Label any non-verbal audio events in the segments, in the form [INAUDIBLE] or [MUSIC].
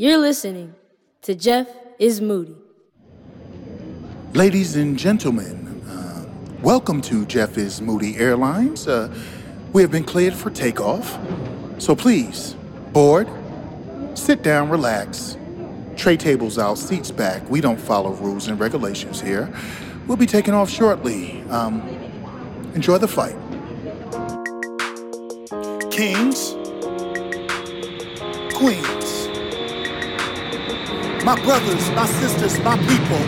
You're listening to Jeff is Moody. Ladies and gentlemen, uh, welcome to Jeff is Moody Airlines. Uh, we have been cleared for takeoff. So please, board, sit down, relax. Tray tables out, seats back. We don't follow rules and regulations here. We'll be taking off shortly. Um, enjoy the flight. Kings, queens, my brothers, my sisters, my people,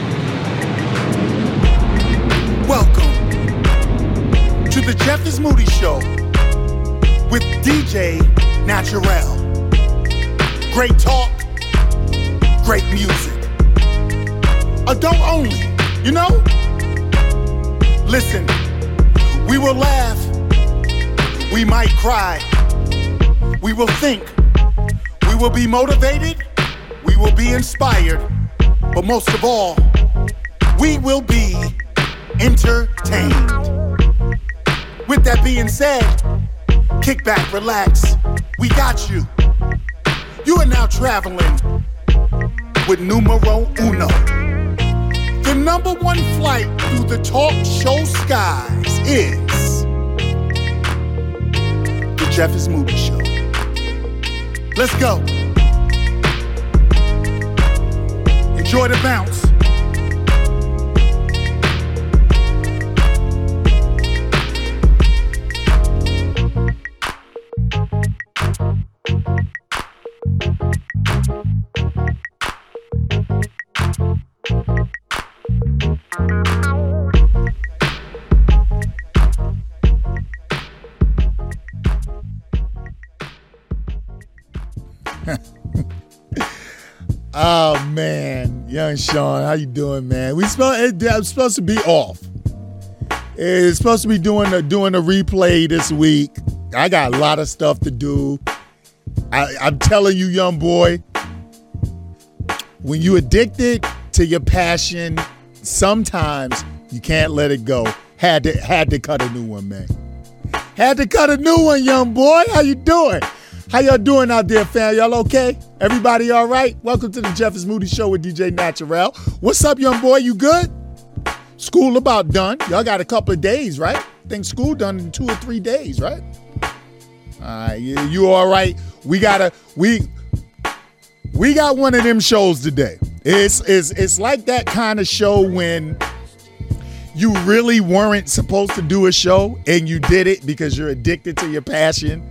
welcome to the Jeff is Moody Show with DJ Naturel. Great talk, great music. Adult only, you know? Listen, we will laugh, we might cry, we will think, we will be motivated, will be inspired, but most of all, we will be entertained. With that being said, kick back, relax, we got you. You are now traveling with numero uno. The number one flight through the talk show skies is the Jeff is Moody Show. Let's go. Enjoy the bounce. Man, Sean, how you doing, man? We supposed I'm supposed to be off. It's supposed to be doing a doing a replay this week. I got a lot of stuff to do. I, I'm telling you, young boy, when you addicted to your passion, sometimes you can't let it go. Had to had to cut a new one, man. Had to cut a new one, young boy. How you doing? How y'all doing out there, fam? Y'all okay? Everybody all right? Welcome to the Jeff is Moody Show with DJ Naturel. What's up, young boy? You good? School about done. Y'all got a couple of days, right? Think school done in two or three days, right? All right, you, you all right? We got a we we got one of them shows today. It's it's it's like that kind of show when you really weren't supposed to do a show and you did it because you're addicted to your passion.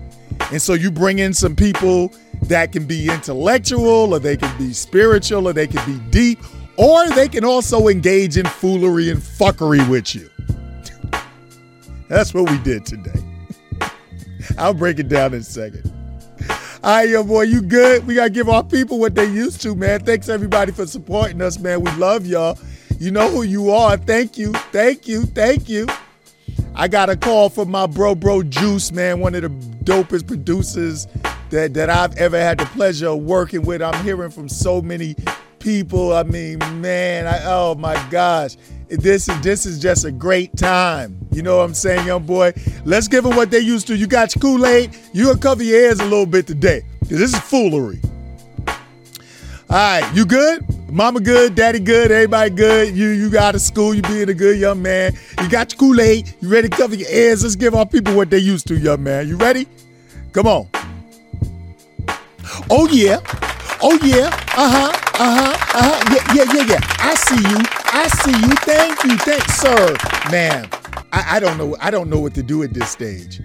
And so you bring in some people that can be intellectual or they can be spiritual or they can be deep or they can also engage in foolery and fuckery with you. That's what we did today. [LAUGHS] I'll break it down in a second. All right, yo, boy, you good? We got to give our people what they used to, man. Thanks, everybody, for supporting us, man. We love y'all. You know who you are. Thank you. Thank you. Thank you. I got a call from my bro, bro Juice, man, one of the dopest producers that, that I've ever had the pleasure of working with. I'm hearing from so many people. I mean, man, I, oh my gosh. This is this is just a great time. You know what I'm saying, young boy? Let's give them what they used to. You got your Kool-Aid. You gonna cover your ears a little bit today. Cause this is foolery. All right, you good? Mama good, daddy good, everybody good. You you got of school, you being a good young man. You got your Kool-Aid, you ready to cover your ears. Let's give our people what they used to, young man. You ready? Come on. Oh yeah. Oh yeah. Uh-huh. Uh-huh. Uh-huh. Yeah, yeah, yeah, yeah. I see you. I see you. Thank you. Thanks, sir. Man, I, I don't know. I don't know what to do at this stage.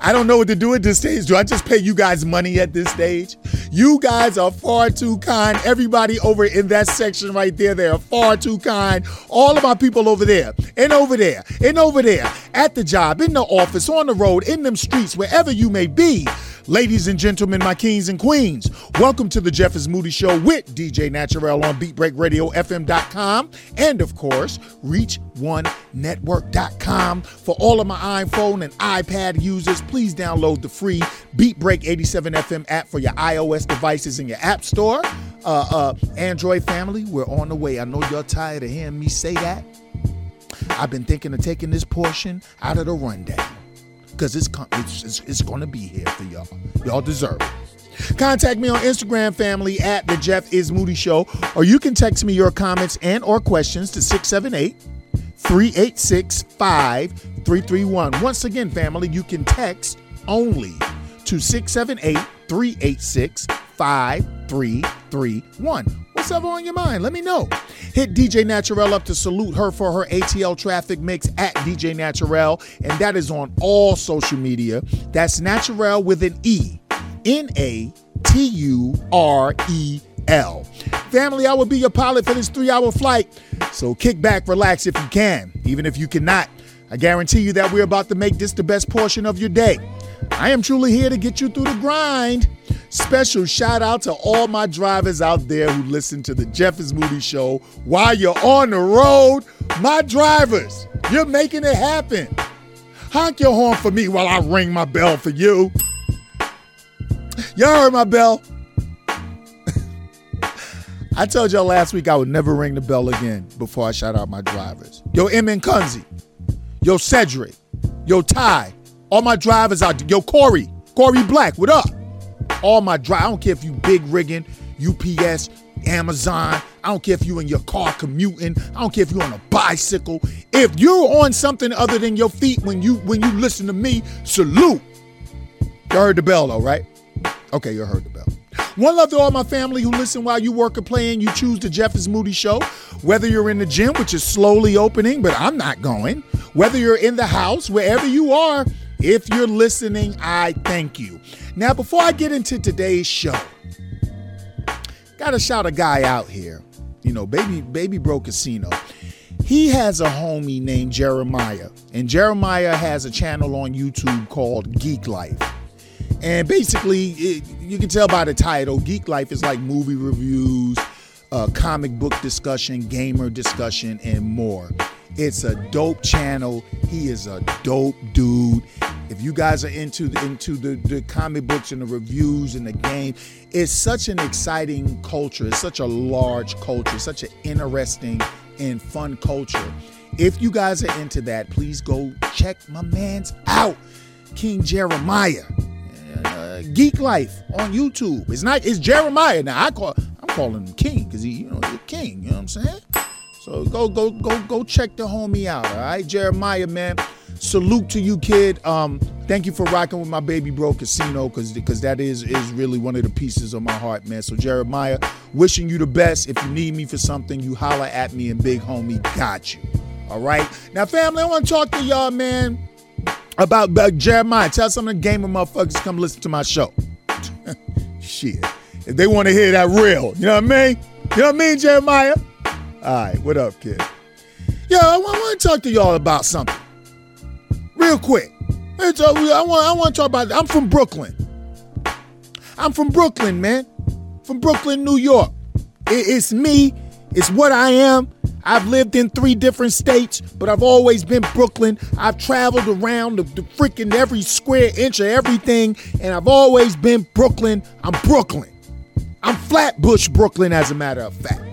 I don't know what to do at this stage. Do I just pay you guys money at this stage? You guys are far too kind. Everybody over in that section right there, they are far too kind. All of my people over there, and over there, and over there, at the job, in the office, on the road, in them streets, wherever you may be. Ladies and gentlemen, my kings and queens, welcome to the Jeff is Moody Show with DJ Naturel on BeatBreakRadioFM.com and, of course, ReachOneNetwork.com. For all of my iPhone and iPad users, please download the free BeatBreak 87 FM app for your iOS devices in your App Store. Uh, uh, Android family, we're on the way. I know you're tired of hearing me say that. I've been thinking of taking this portion out of the rundown because it's, it's, it's, it's going to be here for y'all. Y'all deserve it. Contact me on Instagram, family, at the Jeff is Moody Show, or you can text me your comments and or questions to 678 386 5331. Once again, family, you can text only to 678 386 5331. What's ever on your mind? Let me know. Hit DJ Naturel up to salute her for her ATL traffic mix at DJ Naturel, and that is on all social media. That's Naturel with an E. N A T U R E L. Family, I will be your pilot for this three hour flight. So kick back, relax if you can. Even if you cannot, I guarantee you that we're about to make this the best portion of your day. I am truly here to get you through the grind. Special shout out to all my drivers out there who listen to the Jeff is Moody Show while you're on the road. My drivers, you're making it happen. Honk your horn for me while I ring my bell for you. Y'all heard my bell. [LAUGHS] I told y'all last week I would never ring the bell again before I shout out my drivers. Yo, M and Kunzi. Yo, Cedric. Yo, Ty. All my drivers out there. Yo, Corey. Corey Black, what up? All my drive. I don't care if you big rigging, UPS, Amazon. I don't care if you in your car commuting. I don't care if you're on a bicycle. If you're on something other than your feet when you when you listen to me, salute. You heard the bell though, right? Okay, you heard the bell. One love to all my family who listen while you work or play and you choose the Jeff is Moody Show. Whether you're in the gym, which is slowly opening, but I'm not going. Whether you're in the house, wherever you are, if you're listening, I thank you. Now, before I get into today's show, gotta shout a guy out here. You know, baby, baby bro Kasino. He has a homie named Jeremiah, and Jeremiah has a channel on YouTube called Geek Life. And basically, it, you can tell by the title, Geek Life is like movie reviews, uh, comic book discussion, gamer discussion, and more. It's a dope channel. He is a dope dude. If you guys are into into the, the comic books and the reviews and the game, it's such an exciting culture. It's such a large culture, such an interesting and fun culture. If you guys are into that, please go check my man's out, King Jeremiah. Uh, Geek Life on YouTube. It's not. It's Jeremiah now. I call. I'm calling him King because he, you know, he's a king. You know what I'm saying? So go, go, go, go check the homie out. All right, Jeremiah, man. Salute to you, kid. Um, thank you for rocking with my baby bro Kasino, because because that is is really one of the pieces of my heart, man. So Jeremiah, wishing you the best. If you need me for something, you holler at me, and big homie got you. All right. Now, family, I want to talk to y'all, man about, about Jeremiah. Tell some of the gamer motherfuckers come listen to my show. [LAUGHS] Shit. If they want to hear that real, you know what I mean? You know what I mean, Jeremiah? All right, what up, kid? Yo, I want to talk to y'all about something. Real quick. I want, I want to talk about I'm from Brooklyn. I'm from Brooklyn, man. From Brooklyn, New York. it's me. It's what I am. I've lived in three different states, but I've always been Brooklyn. I've traveled around the, the freaking every square inch of everything, and I've always been Brooklyn. I'm Brooklyn. I'm Flatbush, Brooklyn, as a matter of fact.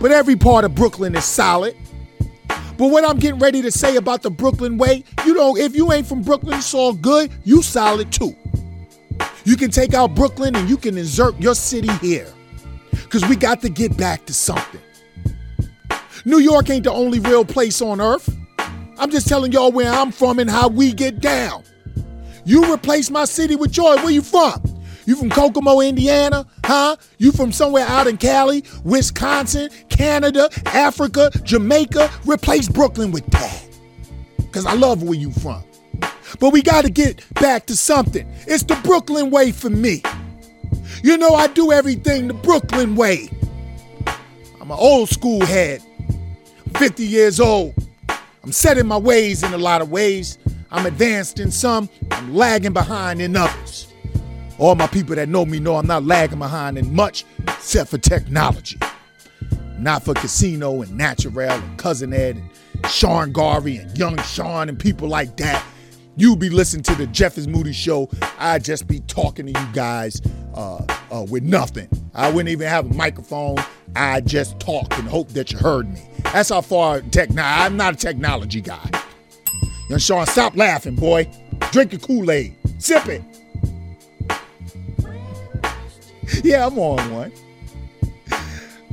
But every part of Brooklyn is solid. But what I'm getting ready to say about the Brooklyn way, you know, if you ain't from Brooklyn, it's all good. You solid too. You can take out Brooklyn and you can insert your city here. Because we got to get back to something. New York ain't the only real place on earth. I'm just telling y'all where I'm from and how we get down. You replace my city with joy. Where you from? You from Kokomo, Indiana? Huh? You from somewhere out in Cali, Wisconsin, Canada, Africa, Jamaica? Replace Brooklyn with that. Because I love where you from. But we got to get back to something. It's the Brooklyn way for me. You know, I do everything the Brooklyn way. I'm an old school head. 50 years old. I'm set in my ways in a lot of ways. I'm advanced in some, I'm lagging behind in others. All my people that know me know I'm not lagging behind in much except for technology. Not for Kasino and Naturel and Cousin Ed and Sean Garvey and Young Sean and people like that. You be listening to the Jeff is Moody show. I'd just be talking to you guys uh, uh, with nothing. I wouldn't even have a microphone. I just talk and hope that you heard me. That's how far tech. Now, I'm not a technology guy. Young Sean, stop laughing, boy. Drink your Kool Aid. Sip it. [LAUGHS] yeah, I'm on one.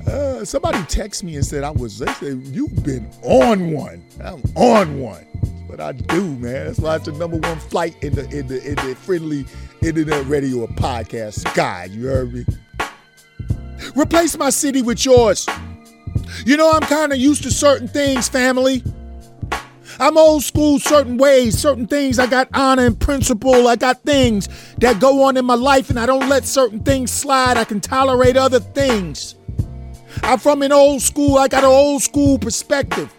Uh, somebody texted me and said I was. They said you've been on one. I'm on one. That's what I do, man. That's why it's the number one flight in the in the in the friendly internet radio or podcast sky. You heard me? Replace my city with yours. You know I'm kind of used to certain things, family. I'm old school certain ways, certain things. I got honor and principle. I got things that go on in my life, and I don't let certain things slide. I can tolerate other things. I'm from an old school, I got an old school perspective.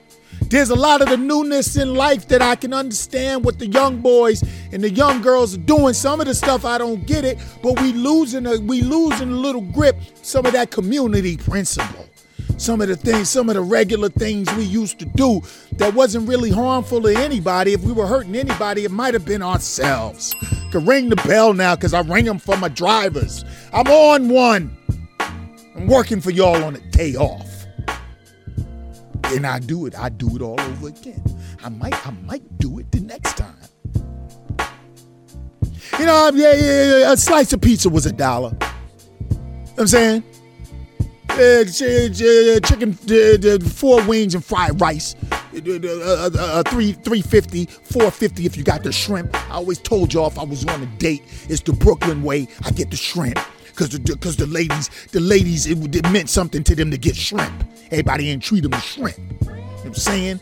There's a lot of the newness in life that I can understand what the young boys and the young girls are doing. Some of the stuff I don't get it, but we losing a, we losing a little grip. Some of that community principle some of the things, some of the regular things we used to do that wasn't really harmful to anybody. If we were hurting anybody, it might have been ourselves. Could ring the bell now because I ring them for my drivers. I'm on one. I'm working for y'all on a day off. And I do it. I do it all over again. I might, I might do it the next time. You know, yeah, yeah, yeah. A slice of pizza was a dollar. You know what I'm saying? Uh, chicken, uh, four wings and fried rice. Uh, uh, three, 350, 450 if you got the shrimp. I always told y'all if I was on a date, it's the Brooklyn way. I get the shrimp because the, cause the ladies, the ladies, it, it, meant something to them to get shrimp. Everybody ain't treat them as shrimp. You know what I'm saying?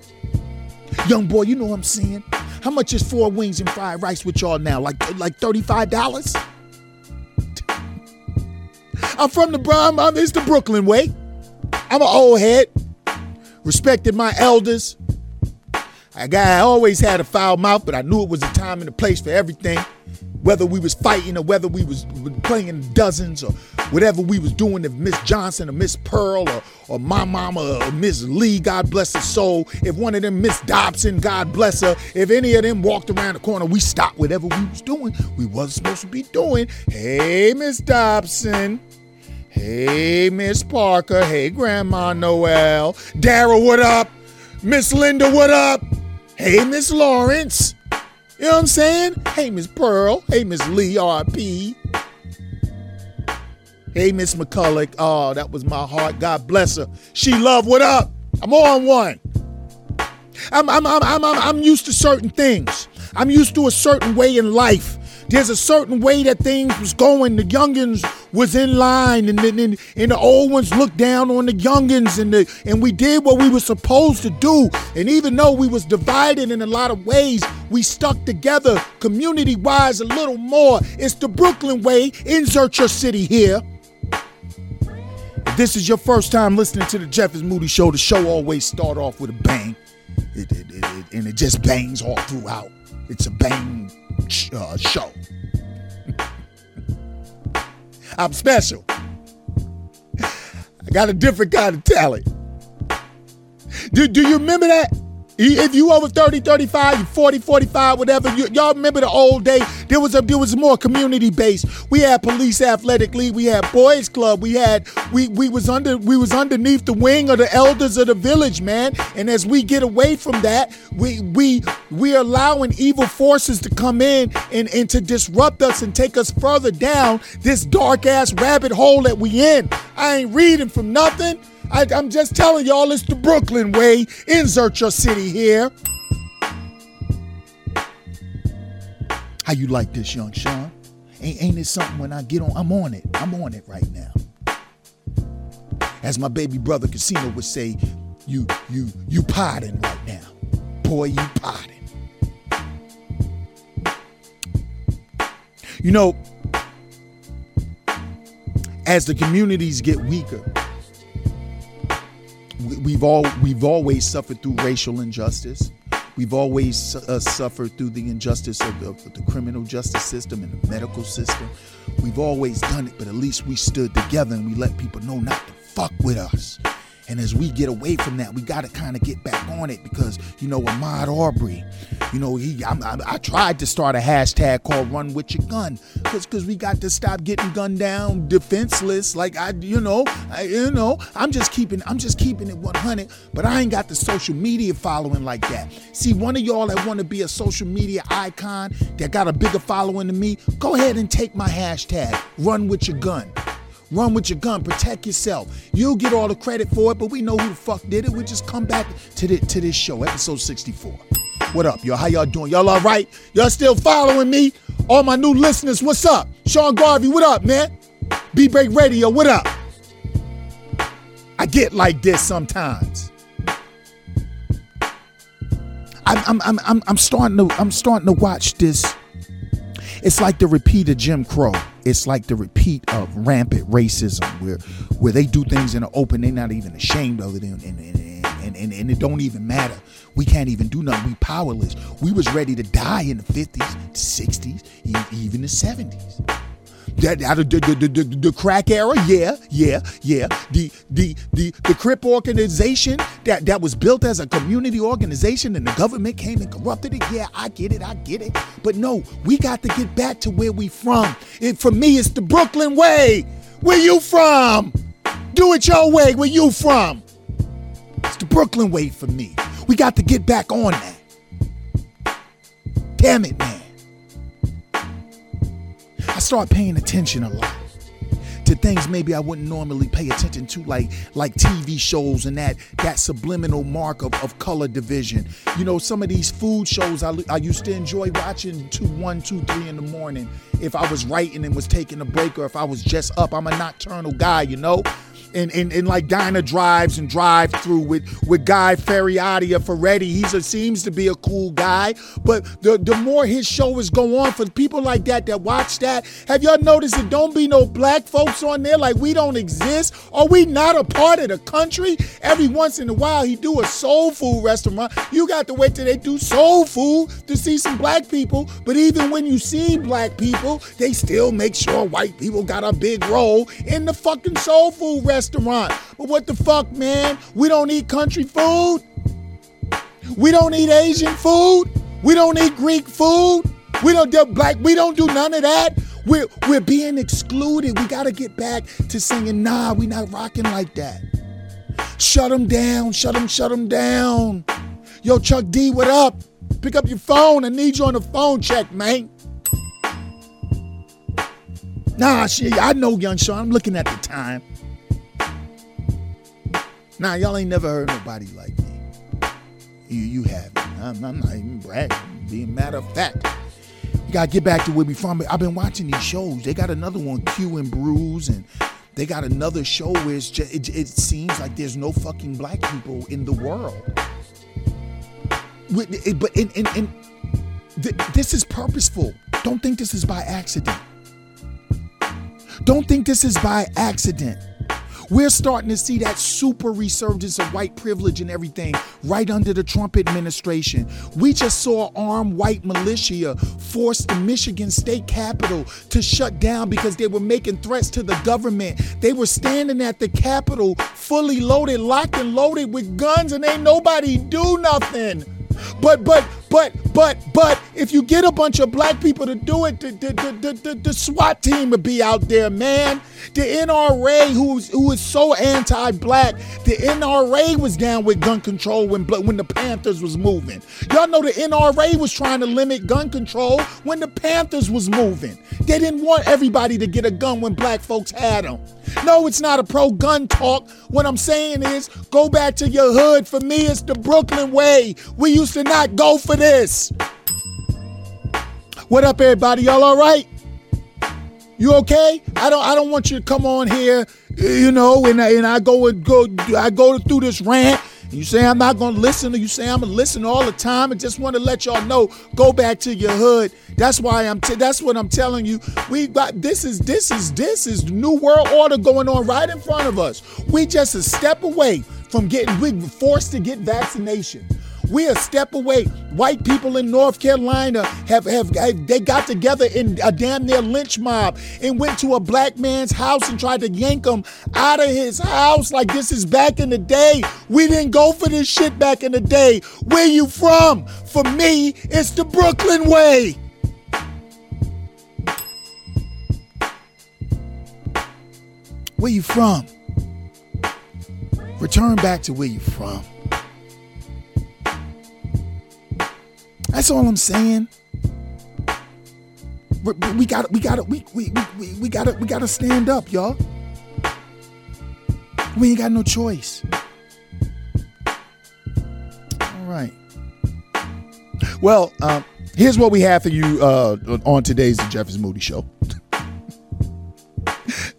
Young boy, you know what I'm saying? How much is four wings and fried rice with y'all now? Like like $35? I'm from the Bronx. I'm, it's the Brooklyn way. I'm an old head. Respected my elders. I, got, I always had a foul mouth, but I knew it was a time and a place for everything. Whether we was fighting or whether we was playing dozens or whatever we was doing, if Miss Johnson or Miss Pearl or, or my mama or Miss Lee, God bless her soul, if one of them Miss Dobson, God bless her, if any of them walked around the corner, we stopped whatever we was doing, we wasn't supposed to be doing. Hey, Miss Dobson. Hey, Miss Parker. Hey, Grandma Noel. Daryl, what up? Miss Linda, what up? Hey, Miss Lawrence. You know what I'm saying? Hey, Miss Pearl. Hey, Miss Lee, RP. Hey, Miss McCulloch. Oh, that was my heart. God bless her. She love, what up? I'm all on one. I'm, I'm, I'm, I'm, I'm used to certain things. I'm used to a certain way in life. There's a certain way that things was going. The youngins was in line, and, and, and the old ones looked down on the youngins, and the and we did what we were supposed to do. And even though we was divided in a lot of ways, we stuck together community-wise a little more. It's the Brooklyn way. Insert your city here. If this is your first time listening to the Jeff is Moody Show, the show always start off with a bang, it, it, it, and it just bangs all throughout. It's a bang uh, show. [LAUGHS] I'm special. I got a different kind of talent. Do, do you remember that? If you over 30, 35, you 40, 45, whatever, you, y'all remember the old day? There was a there was more community based. We had police athletic league, we had boys club, we had we we was under we was underneath the wing of the elders of the village, man. And as we get away from that, we we we allowing evil forces to come in and, and to disrupt us and take us further down this dark ass rabbit hole that we in. I ain't reading from nothing. I, am just telling y'all it's the Brooklyn way. Insert your city here. How you like this, young Sean? Ain't, ain't it something when I get on? I'm on it. I'm on it right now. As my baby brother Kasino would say, you you you potting right now. Boy, you potting. You know, as the communities get weaker, we've all we've always suffered through racial injustice. We've always uh, suffered through the injustice of the, of the, criminal justice system and the medical system. We've always done it, but at least we stood together and we let people know not to fuck with us. And as we get away from that, we got to kind of get back on it because, you know, Ahmaud Arbery, you know, he, I, I, I, tried to start a hashtag called Run With Your Gun because we got to stop getting gunned down defenseless. Like I, you know, I, you know, I'm just keeping, I'm just keeping it 100, but I ain't got the social media following like that. See, one of y'all that want to be a social media icon that got a bigger following than me, go ahead and take my hashtag Run With Your Gun. Run with your gun, protect yourself. You'll get all the credit for it, but we know who the fuck did it. We just come back to the, to this show, episode 64. What up, y'all? How y'all doing? Y'all all right? Y'all still following me? All my new listeners, what's up? Sean Garvey, what up, man? Beat Break Radio, what up? I get like this sometimes. I'm, I'm, I'm, I'm starting to I'm starting to watch this. It's like the repeat of Jim Crow. It's like the repeat of rampant racism, where where they do things in the open, they're not even ashamed of it, and and, and, and, and it don't even matter. We can't even do nothing. We powerless. We was ready to die in the 50s, 60s, even the 70s. That out of the, the, the, the, crack era, yeah, yeah, yeah. The the the the Crip organization that, that was built as a community organization and the government came and corrupted it. Yeah, I get it, I get it. But no, we got to get back to where we from. It for me, it's the Brooklyn way. Where you from? Do it your way. Where you from? It's the Brooklyn way for me. We got to get back on that. Damn it, man. I start paying attention a lot to things maybe I wouldn't normally pay attention to, like like TV shows and that that subliminal mark of, of color division. You know, some of these food shows I, I used to enjoy watching two, one, two, three in the morning if I was writing and was taking a break or if I was just up. I'm a nocturnal guy, you know in, in, in like diner drives and drive through with with Guy Fieri of Ferretti. He's a, seems to be a cool guy, but the the more his show is go on for people like that that watch that, have y'all noticed it don't be no black folks on there like we don't exist? Are we not a part of the country? Every once in a while he do a soul food restaurant. You got to wait till they do soul food to see some black people. But even when you see black people, they still make sure white people got a big role in the fucking soul food restaurant restaurant. But what the fuck, man? We don't eat country food. We don't eat Asian food. We don't eat Greek food. We don't do black. We don't do none of that. We're we're being excluded. We gotta get back to singing, nah, we not rocking like that. Shut them down. Shut them. Shut them down. Yo, Chuck D, what up? Pick up your phone. I need you on the phone check, man. Nah, shit, I know, young Sean. I'm looking at the time. Nah, y'all ain't never heard nobody like me. You, you haven't. I'm, I'm not even bragging. Being matter of fact. You gotta get back to where we from. I've been watching these shows. They got another one, Q and Bruise, and they got another show where it's just, it, it seems like there's no fucking black people in the world. But in, in, in, this is purposeful. Don't think this is by accident. Don't think this is by accident. We're starting to see that super resurgence of white privilege and everything right under the Trump administration. We just saw armed white militia force the Michigan state capitol to shut down because they were making threats to the government. They were standing at the capitol fully loaded, locked and loaded with guns, and ain't nobody do nothing. But but but but but if you get a bunch of black people to do it, the the, the, the, the SWAT team would be out there, man. The NRA, who's who is so anti-black, the NRA was down with gun control when when the Panthers was moving. Y'all know the NRA was trying to limit gun control when the Panthers was moving. They didn't want everybody to get a gun when black folks had them. No, it's not a pro-gun talk. What I'm saying is, go back to your hood. For me, it's the Brooklyn way. We used to not go for this. What up, everybody? Y'all all right? You okay? I don't. I don't want you to come on here, you know, and, and I go and go. I go through this rant. You say I'm not gonna listen, or you say I'm gonna listen all the time, and just want to let y'all know. Go back to your hood. That's why I'm. T- that's what I'm telling you. We got this is this is this is new world order going on right in front of us. We just a step away from getting. We forced to get vaccination. We're a step away. White people in North Carolina have, have, have, they got together in a damn near lynch mob and went to a black man's house and tried to yank him out of his house like this is back in the day. We didn't go for this shit back in the day. Where you from? For me, it's the Brooklyn way. Where you from? Return back to where you from. That's all I'm saying. We gotta, we got we we we we got to we got to stand up, y'all. We ain't got no choice. All right. Well, um, here's what we have for you uh, on today's The Moody Show. [LAUGHS]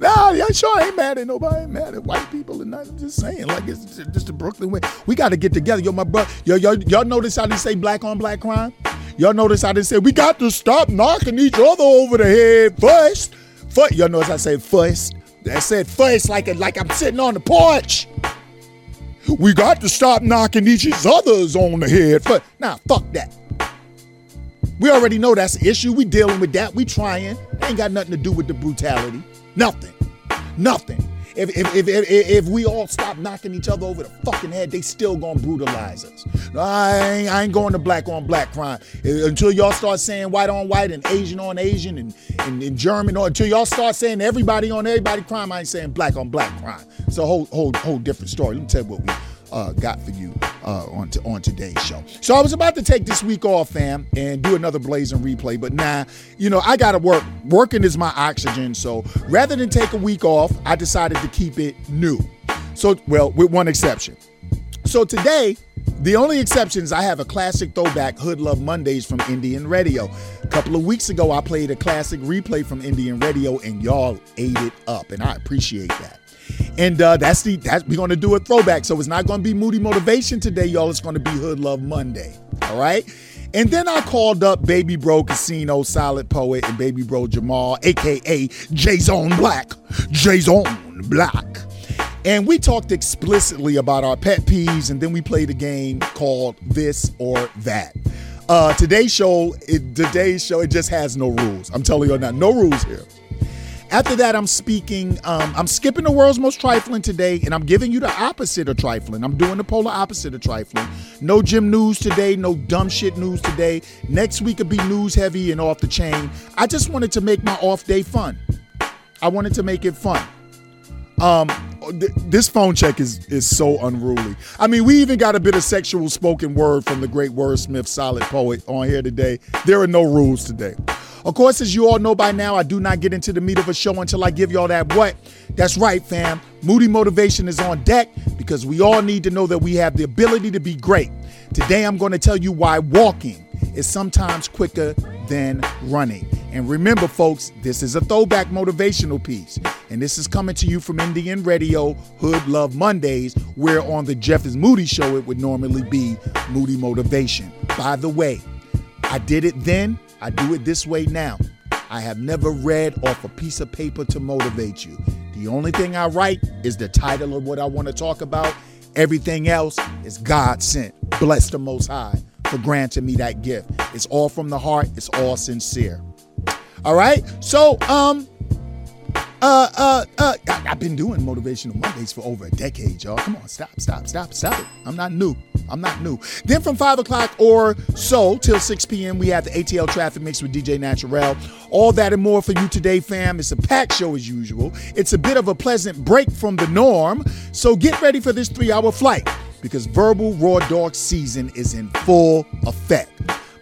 nah, yeah, sure ain't mad at nobody. Ain't mad at white people and nothing. I'm just saying, like it's just a Brooklyn way. We got to get together. Yo, my brother. Yo, yo, y'all notice how they say black on black crime? Y'all notice how they say we got to stop knocking each other over the head first. First, y'all notice I say first. I said first like like I'm sitting on the porch. We got to stop knocking each other's on the head. But nah, fuck that. We already know that's the issue. We dealing with that. We trying. ain't got nothing to do with the brutality. Nothing. Nothing. If, if, if, if, if we all stop knocking each other over the fucking head, they still gonna brutalize us. I ain't, I ain't going to black on black crime uh, until y'all start saying white on white and Asian on Asian and, and, and German until y'all start saying everybody on everybody crime. I ain't saying black on black crime. It's a whole whole whole different story. Let me tell you what we uh, got for you uh, on to, on today's show. So I was about to take this week off, fam, and do another blazing replay, but nah, you know I gotta work. Working is my oxygen. So rather than take a week off, I decided to keep it new. So well, with one exception. So today. The only exception is I have a classic throwback Hood Love Mondays from Indian Radio. A couple of weeks ago, I played a classic replay from Indian Radio, and y'all ate it up, and I appreciate that. And uh, that's the that's we're gonna do a throwback. So it's not gonna be Moody Motivation today, y'all. It's gonna be Hood Love Monday. All right. And then I called up Baby Bro Kasino, Silent Poet, and Baby Bro Jamal, aka Jayzon Black. Jayzon Black. And we talked explicitly about our pet peeves, and then we played a game called This or That. Uh, today's show, it, today's show, it just has no rules. I'm telling you now, no rules here. After that, I'm speaking, um, I'm skipping the world's most trifling today, and I'm giving you the opposite of trifling. I'm doing the polar opposite of trifling. No gym news today, no dumb shit news today. Next week will be news heavy and off the chain. I just wanted to make my off day fun. I wanted to make it fun. Um, th- this phone check is is so unruly. I mean, we even got a bit of sexual spoken word from the great wordsmith, Silent Poet on here today. There are no rules today. Of course, as you all know by now, I do not get into the meat of a show until I give y'all that what. That's right, fam. Moody Motivation is on deck because we all need to know that we have the ability to be great. Today, I'm going to tell you why walking is sometimes quicker than running. And remember, folks, this is a throwback motivational piece. And this is coming to you from Indian Radio, Hood Love Mondays, where on the Jeff is Moody show it would normally be Moody Motivation. By the way, I did it then, I do it this way now. I have never read off a piece of paper to motivate you. The only thing I write is the title of what I want to talk about. Everything else is God sent. Bless the Most High for granting me that gift. It's all from the heart, it's all sincere. All right? So, um, uh, uh, uh, I, have been doing motivational Mondays for over a decade, y'all. Come on, stop, stop, stop, stop it. I'm not new. I'm not new. Then from 5 o'clock or so till 6 p.m., we have the ATL Traffic Mix with DJ Naturel. All that and more for you today, fam. It's a packed show as usual. It's a bit of a pleasant break from the norm. So get ready for this three hour flight because verbal raw dog season is in full effect.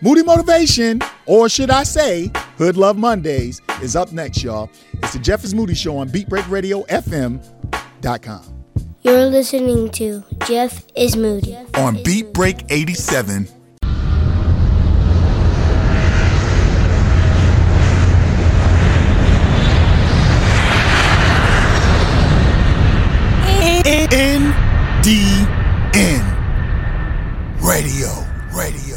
Moody Motivation, or should I say, Hood Love Mondays, is up next, y'all. It's the Jeff is Moody Show on BeatBreakRadioFM.com. You're listening to Jeff is Moody on Beat Break 87. N D N Radio, Radio.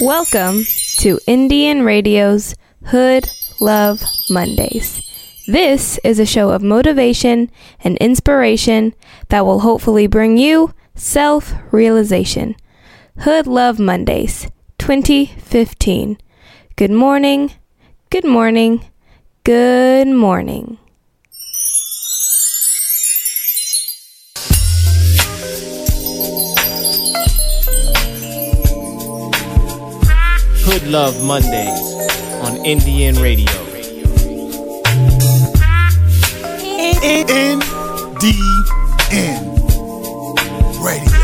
Welcome to Indian Radio's Hood Love Mondays. This is a show of motivation and inspiration that will hopefully bring you self realization. Hood Love Mondays 2015. Good morning, good morning, good morning. Hood Love Mondays on Indian Radio. N D N Radio.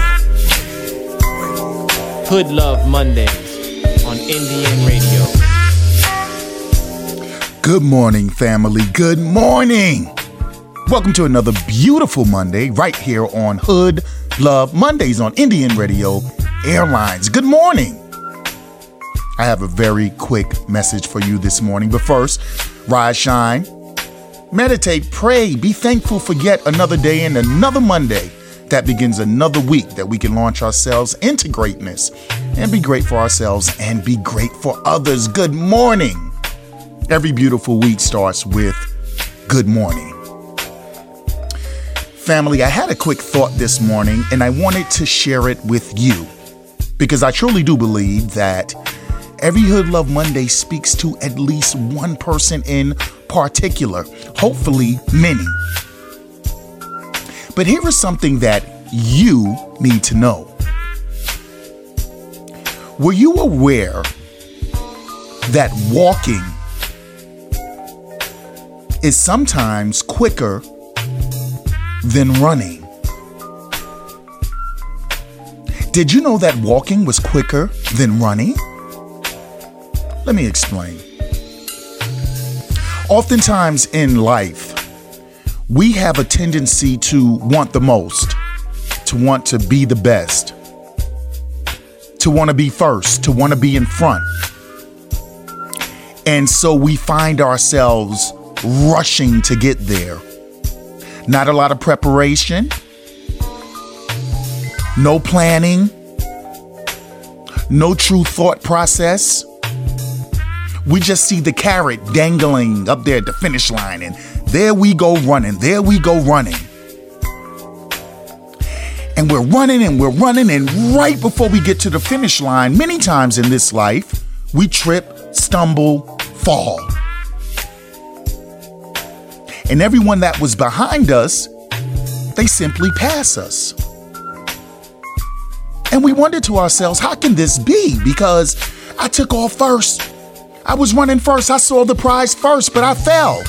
Hood Love Mondays on Indian Radio. Good morning, family. Good morning. Welcome to another beautiful Monday right here on Hood Love Mondays on Indian Radio Airlines. Good morning. I have a very quick message for you this morning, but first, rise, shine, meditate, pray, be thankful for yet another day and another Monday that begins another week that we can launch ourselves into greatness and be great for ourselves and be great for others. Good morning. Every beautiful week starts with good morning. Family, I had a quick thought this morning and I wanted to share it with you because I truly do believe that every Hood Love Monday speaks to at least one person in particular, hopefully, many. But here is something that you need to know. Were you aware that walking is sometimes quicker than running? Did you know that walking was quicker than running? Let me explain. Oftentimes in life, we have a tendency to want the most, to want to be the best, to want to be first, to want to be in front. And so we find ourselves rushing to get there. Not a lot of preparation, no planning, no true thought process. We just see the carrot dangling up there at the finish line, and there we go running, there we go running. And we're running and we're running, and right before we get to the finish line, many times in this life, we trip, stumble, fall. And everyone that was behind us, they simply pass us. And we wonder to ourselves, how can this be? Because I took off first. I was running first. I saw the prize first, but I fell.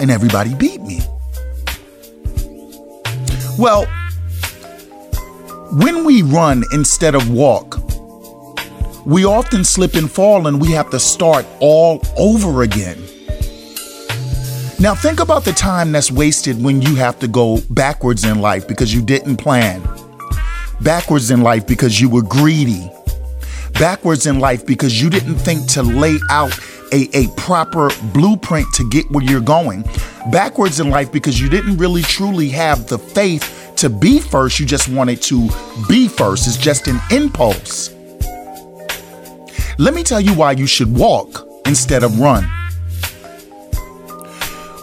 And everybody beat me. Well, when we run instead of walk, we often slip and fall and we have to start all over again. Now, think about the time that's wasted when you have to go backwards in life because you didn't plan, backwards in life because you were greedy, backwards in life because you didn't think to lay out a, a proper blueprint to get where you're going, backwards in life because you didn't really truly have the faith to be first. You just wanted to be first. It's just an impulse. Let me tell you why you should walk instead of run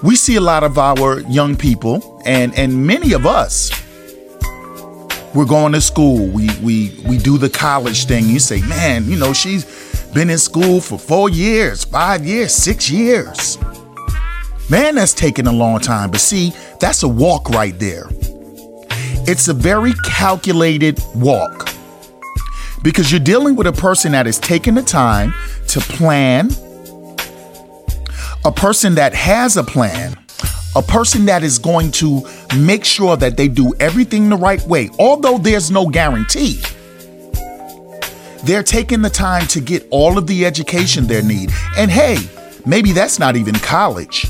we see a lot of our young people and and many of us we're going to school. We we we do the college thing. You say man you know she's been in school for four years five years six years. Man that's taken a long time but see that's a walk right there. It's a very calculated walk because you're dealing with a person that is taking the time to plan a person that has a plan, a person that is going to make sure that they do everything the right way, although there's no guarantee. They're taking the time to get all of the education they need. And hey, maybe that's not even college.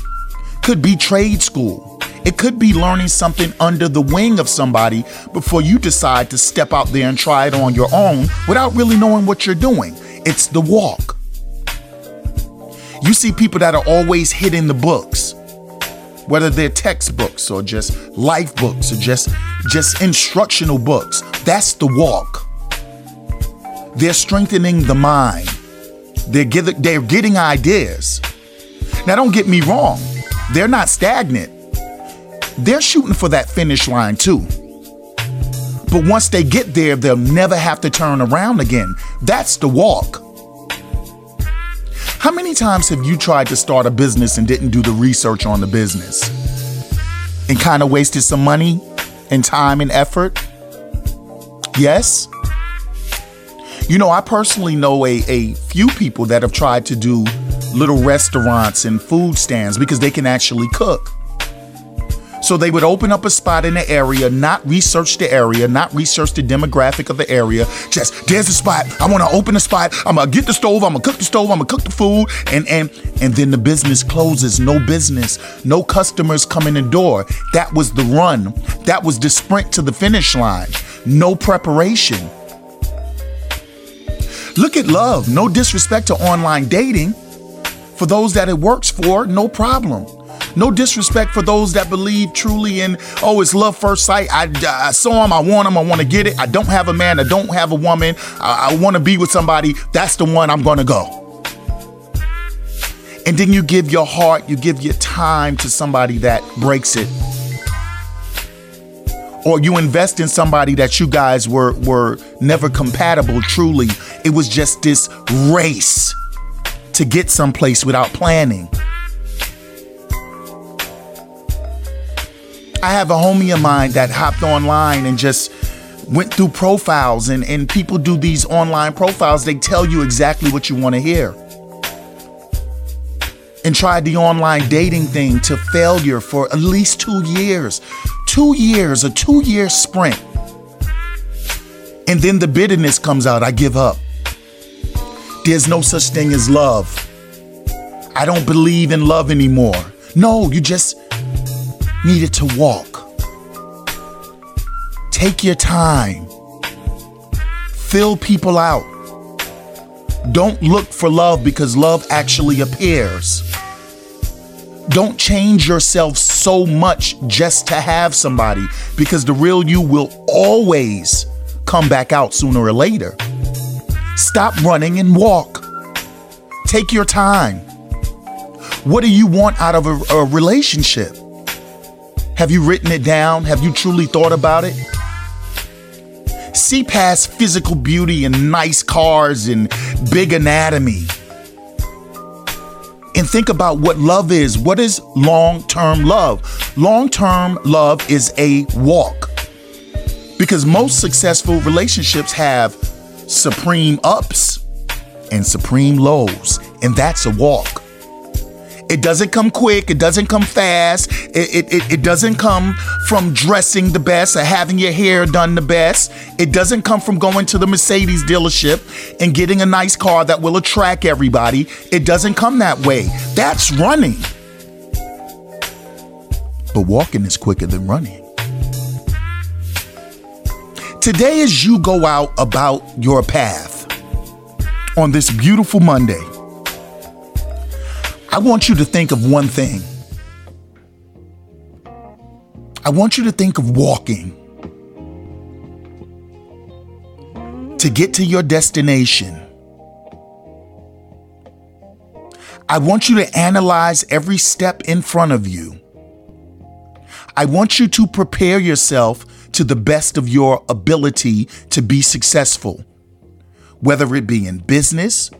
Could be trade school. It could be learning something under the wing of somebody before you decide to step out there and try it on your own without really knowing what you're doing. It's the walk. You see people that are always hitting the books, whether they're textbooks or just life books or just just instructional books. That's the walk. They're strengthening the mind. They're, get, they're getting ideas. Now, don't get me wrong, they're not stagnant. They're shooting for that finish line too. But once they get there, they'll never have to turn around again. That's the walk. How many times have you tried to start a business and didn't do the research on the business? And kind of wasted some money and time and effort? Yes? You know, I personally know a, a few people that have tried to do little restaurants and food stands because they can actually cook. So they would open up a spot in the area, not research the area, not research the demographic of the area. Just there's a spot. I want to open a spot. I'm gonna get the stove. I'm gonna cook the stove. I'm gonna cook the food, and and and then the business closes. No business. No customers come in the door. That was the run. That was the sprint to the finish line. No preparation. Look at love. No disrespect to online dating. For those that it works for, no problem. No disrespect for those that believe truly in, oh, it's love first sight. I, I saw him, I want him, I want to get it. I don't have a man, I don't have a woman. I, I want to be with somebody. That's the one I'm going to go. And then you give your heart, you give your time to somebody that breaks it. Or you invest in somebody that you guys were were never compatible truly. It was just this race to get someplace without planning. I have a homie of mine that hopped online and just went through profiles and, and people do these online profiles. They tell you exactly what you want to hear. And tried the online dating thing to failure for at least two years. Two years, a two year sprint. And then the bitterness comes out. I give up. There's no such thing as love. I don't believe in love anymore. No, you just needed to walk. Take your time. Fill people out. Don't look for love because love actually appears. Don't change yourself so much just to have somebody because the real you will always come back out sooner or later. Stop running and walk. Take your time. What do you want out of a, a relationship? Have you written it down? Have you truly thought about it? See past physical beauty and nice cars and big anatomy. And think about what love is. What is long term love? Long term love is a walk. Because most successful relationships have supreme ups and supreme lows, and that's a walk. It doesn't come quick. It doesn't come fast. It, it, it, doesn't come from dressing the best or having your hair done the best. It doesn't come from going to the Mercedes dealership and getting a nice car that will attract everybody. It doesn't come that way. That's running. But walking is quicker than running. Today, as you go out about your path on this beautiful Monday, I want you to think of one thing. I want you to think of walking to get to your destination. I want you to analyze every step in front of you. I want you to prepare yourself to the best of your ability to be successful, whether it be in business,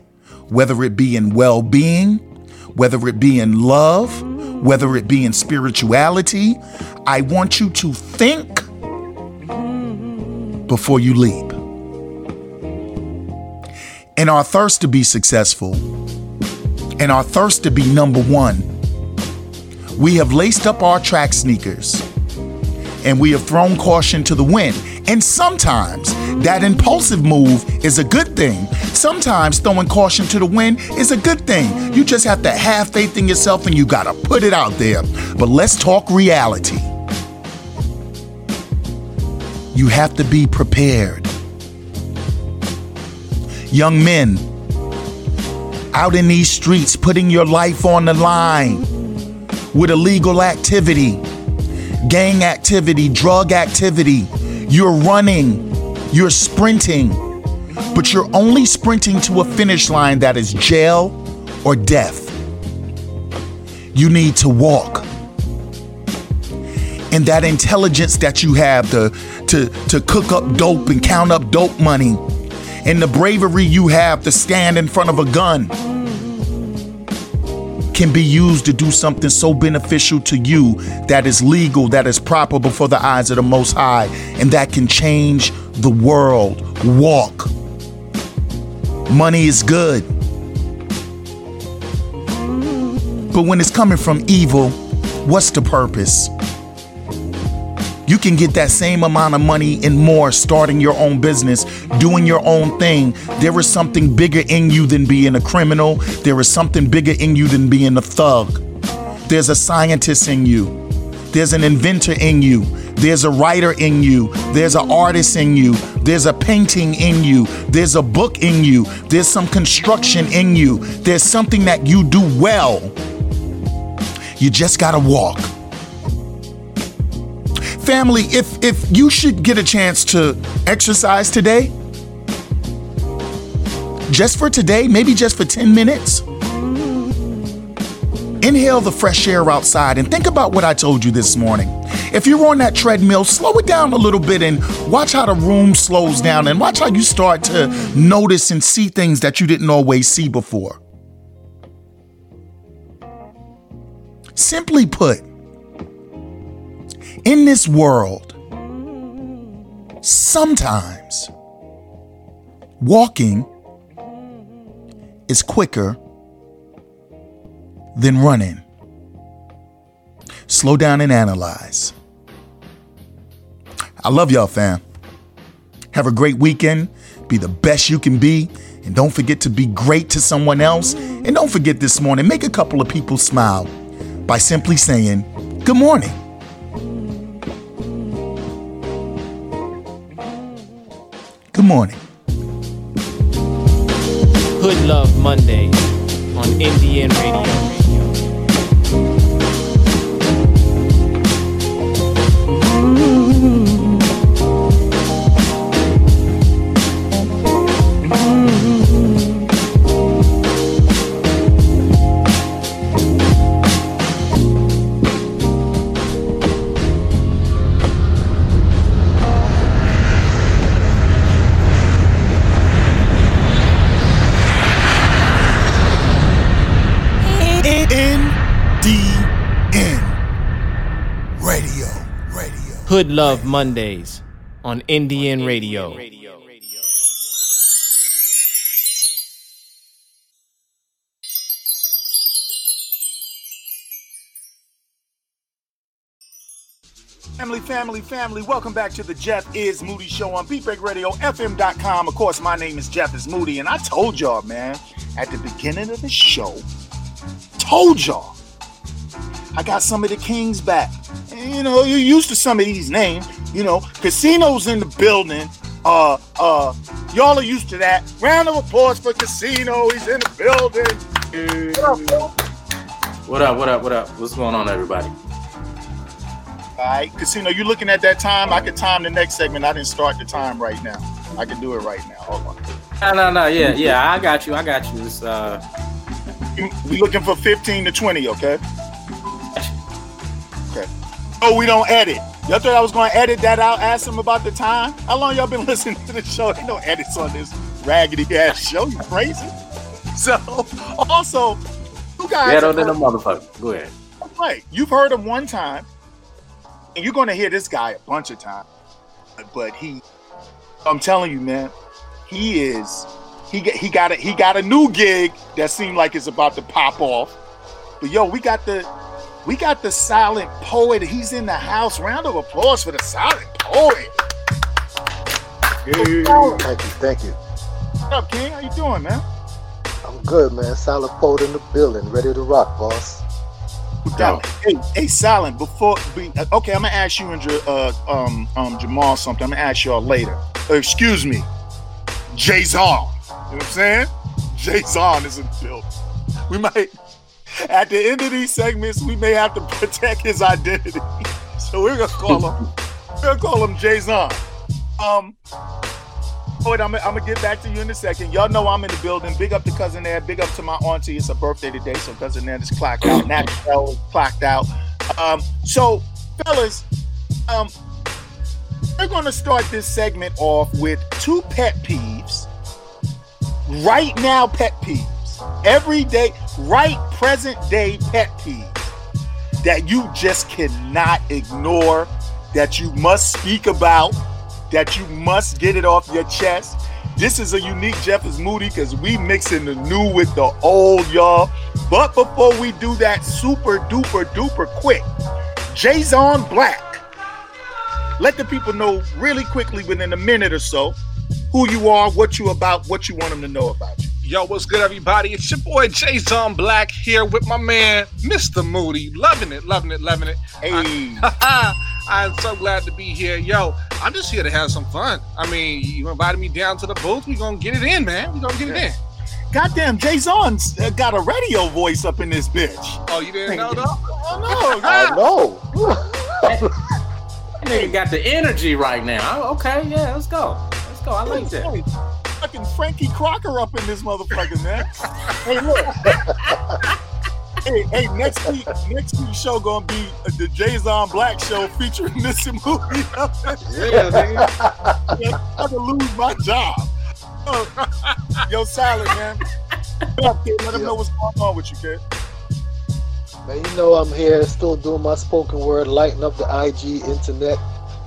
whether it be in well being, whether it be in love, whether it be in spirituality. I want you to think before you leap. In our thirst to be successful, in our thirst to be number one, we have laced up our track sneakers and we have thrown caution to the wind. And sometimes that impulsive move is a good thing. Sometimes throwing caution to the wind is a good thing. You just have to have faith in yourself and you got to put it out there. But let's talk reality. You have to be prepared. Young men, out in these streets, putting your life on the line with illegal activity gang activity, drug activity. You're running, you're sprinting, but you're only sprinting to a finish line that is jail or death. You need to walk. And that intelligence that you have to, to, to cook up dope and count up dope money, and the bravery you have to stand in front of a gun can be used to do something so beneficial to you that is legal, that is proper before the eyes of the Most High, and that can change the world. Walk. Money is good. But when it's coming from evil, what's the purpose? You can get that same amount of money and more starting your own business, doing your own thing. There is something bigger in you than being a criminal. There is something bigger in you than being a thug. There's a scientist in you. There's an inventor in you. There's a writer in you. There's an artist in you. There's a painting in you. There's a book in you. There's some construction in you. There's something that you do well. You just gotta walk. Family, if if you should get a chance to exercise today, just for today, maybe just for 10 minutes, inhale the fresh air outside and think about what I told you this morning. If you're on that treadmill, slow it down a little bit and watch how the room slows down and watch how you start to notice and see things that you didn't always see before. Simply put, in this world, sometimes walking is quicker than running. Slow down and analyze. I love y'all, fam. Have a great weekend. Be the best you can be. And don't forget to be great to someone else. And don't forget this morning, make a couple of people smile by simply saying, Good morning. Good morning. Hood Love Monday on Indian Radio. Hood Love Mondays on Indian Radio. Family, family, family, welcome back to the Jeff is Moody Show on BeatBreakRadioFM.com. Of course, my name is Jeff is Moody, and I told y'all, man, at the beginning of the show, told y'all, I got some of the kings back. You know, you're used to some of these names. You know, Kasino's in the building. Uh, uh, y'all are used to that. Round of applause for Kasino. He's in the building. What up? What up? What up? What's going on, everybody? All right, Kasino, you looking at that time? I can time the next segment. I didn't start the time right now. I can do it right now. Hold on. No, no, no. Yeah, yeah. I got you. I got you. It's uh, We looking for 15 to 20, okay? Okay. Oh, we don't edit. Y'all thought I was going to edit that out? Ask him about the time. How long y'all been [LAUGHS] listening to the show? Ain't no edits on this raggedy ass show. You crazy? So, also, you guys. better than a motherfucker. Go ahead. Right. You've heard him one time, and you're going to hear this guy a bunch of times. But he, I'm telling you, man, he is. He got he got a he got a new gig that seemed like it's about to pop off. But yo, we got the we got the silent poet. He's in the house. Round of applause for the silent poet. Thank you, thank you. What up, King? How you doing, man? I'm good, man. Silent Poet in the building, ready to rock, boss. Yo, hey, hey, silent. Before we, okay, I'm gonna ask you and Ja- uh, um, um, Jamal something. I'm gonna ask y'all later. Uh, excuse me, Jayzon. You know what I'm saying? Jayzon is in the building. We might, at the end of these segments, we may have to protect his identity. [LAUGHS] So we're gonna call him. we're gonna call him Jayzon. Um. Wait, I'm, I'm gonna get back to you in a second. Y'all know I'm in the building. Big up to cousin Ed. Big up to my auntie. It's her birthday today, so cousin Ed is clocked out. Naturel is clocked out. Um, so, fellas, um, we're gonna start this segment off with two pet peeves. Right now, pet peeves. Every day, right present day pet peeves that you just cannot ignore. That you must speak about that you must get it off your chest. This is a unique Jeff is Moody because we mixing the new with the old, y'all. But before we do that, super duper duper quick, Jayzon Black. let the people know really quickly within a minute or so who you are, what you about, what you want them to know about you. Yo, what's good, everybody? It's your boy Jayzon Black here with my man, Mr. Moody. Loving it, loving it, loving it. Hey. [LAUGHS] I'm so glad to be here. Yo, I'm just here to have some fun. I mean, you invited me down to the booth. We gonna get it in, man. We gonna get it in. Goddamn, Jayzon's uh, got a radio voice up in this bitch. Oh, you didn't know though? Oh [LAUGHS] no, I know. [LAUGHS] That nigga got the energy right now. Okay, yeah, let's go. Let's go. I like that. Fucking Frankie Crocker up in this motherfucker, man. hey, look. [LAUGHS] hey, hey, next week, next week's show gonna be the Jayzon Black show featuring Missy [LAUGHS] Movie. Yeah, nigga. I'm gonna lose my job. [LAUGHS] Yo, Salad, man. Up, kid? Let them know what's going on with you, kid. Man, you know I'm here still doing my spoken word, lighting up the IG internet.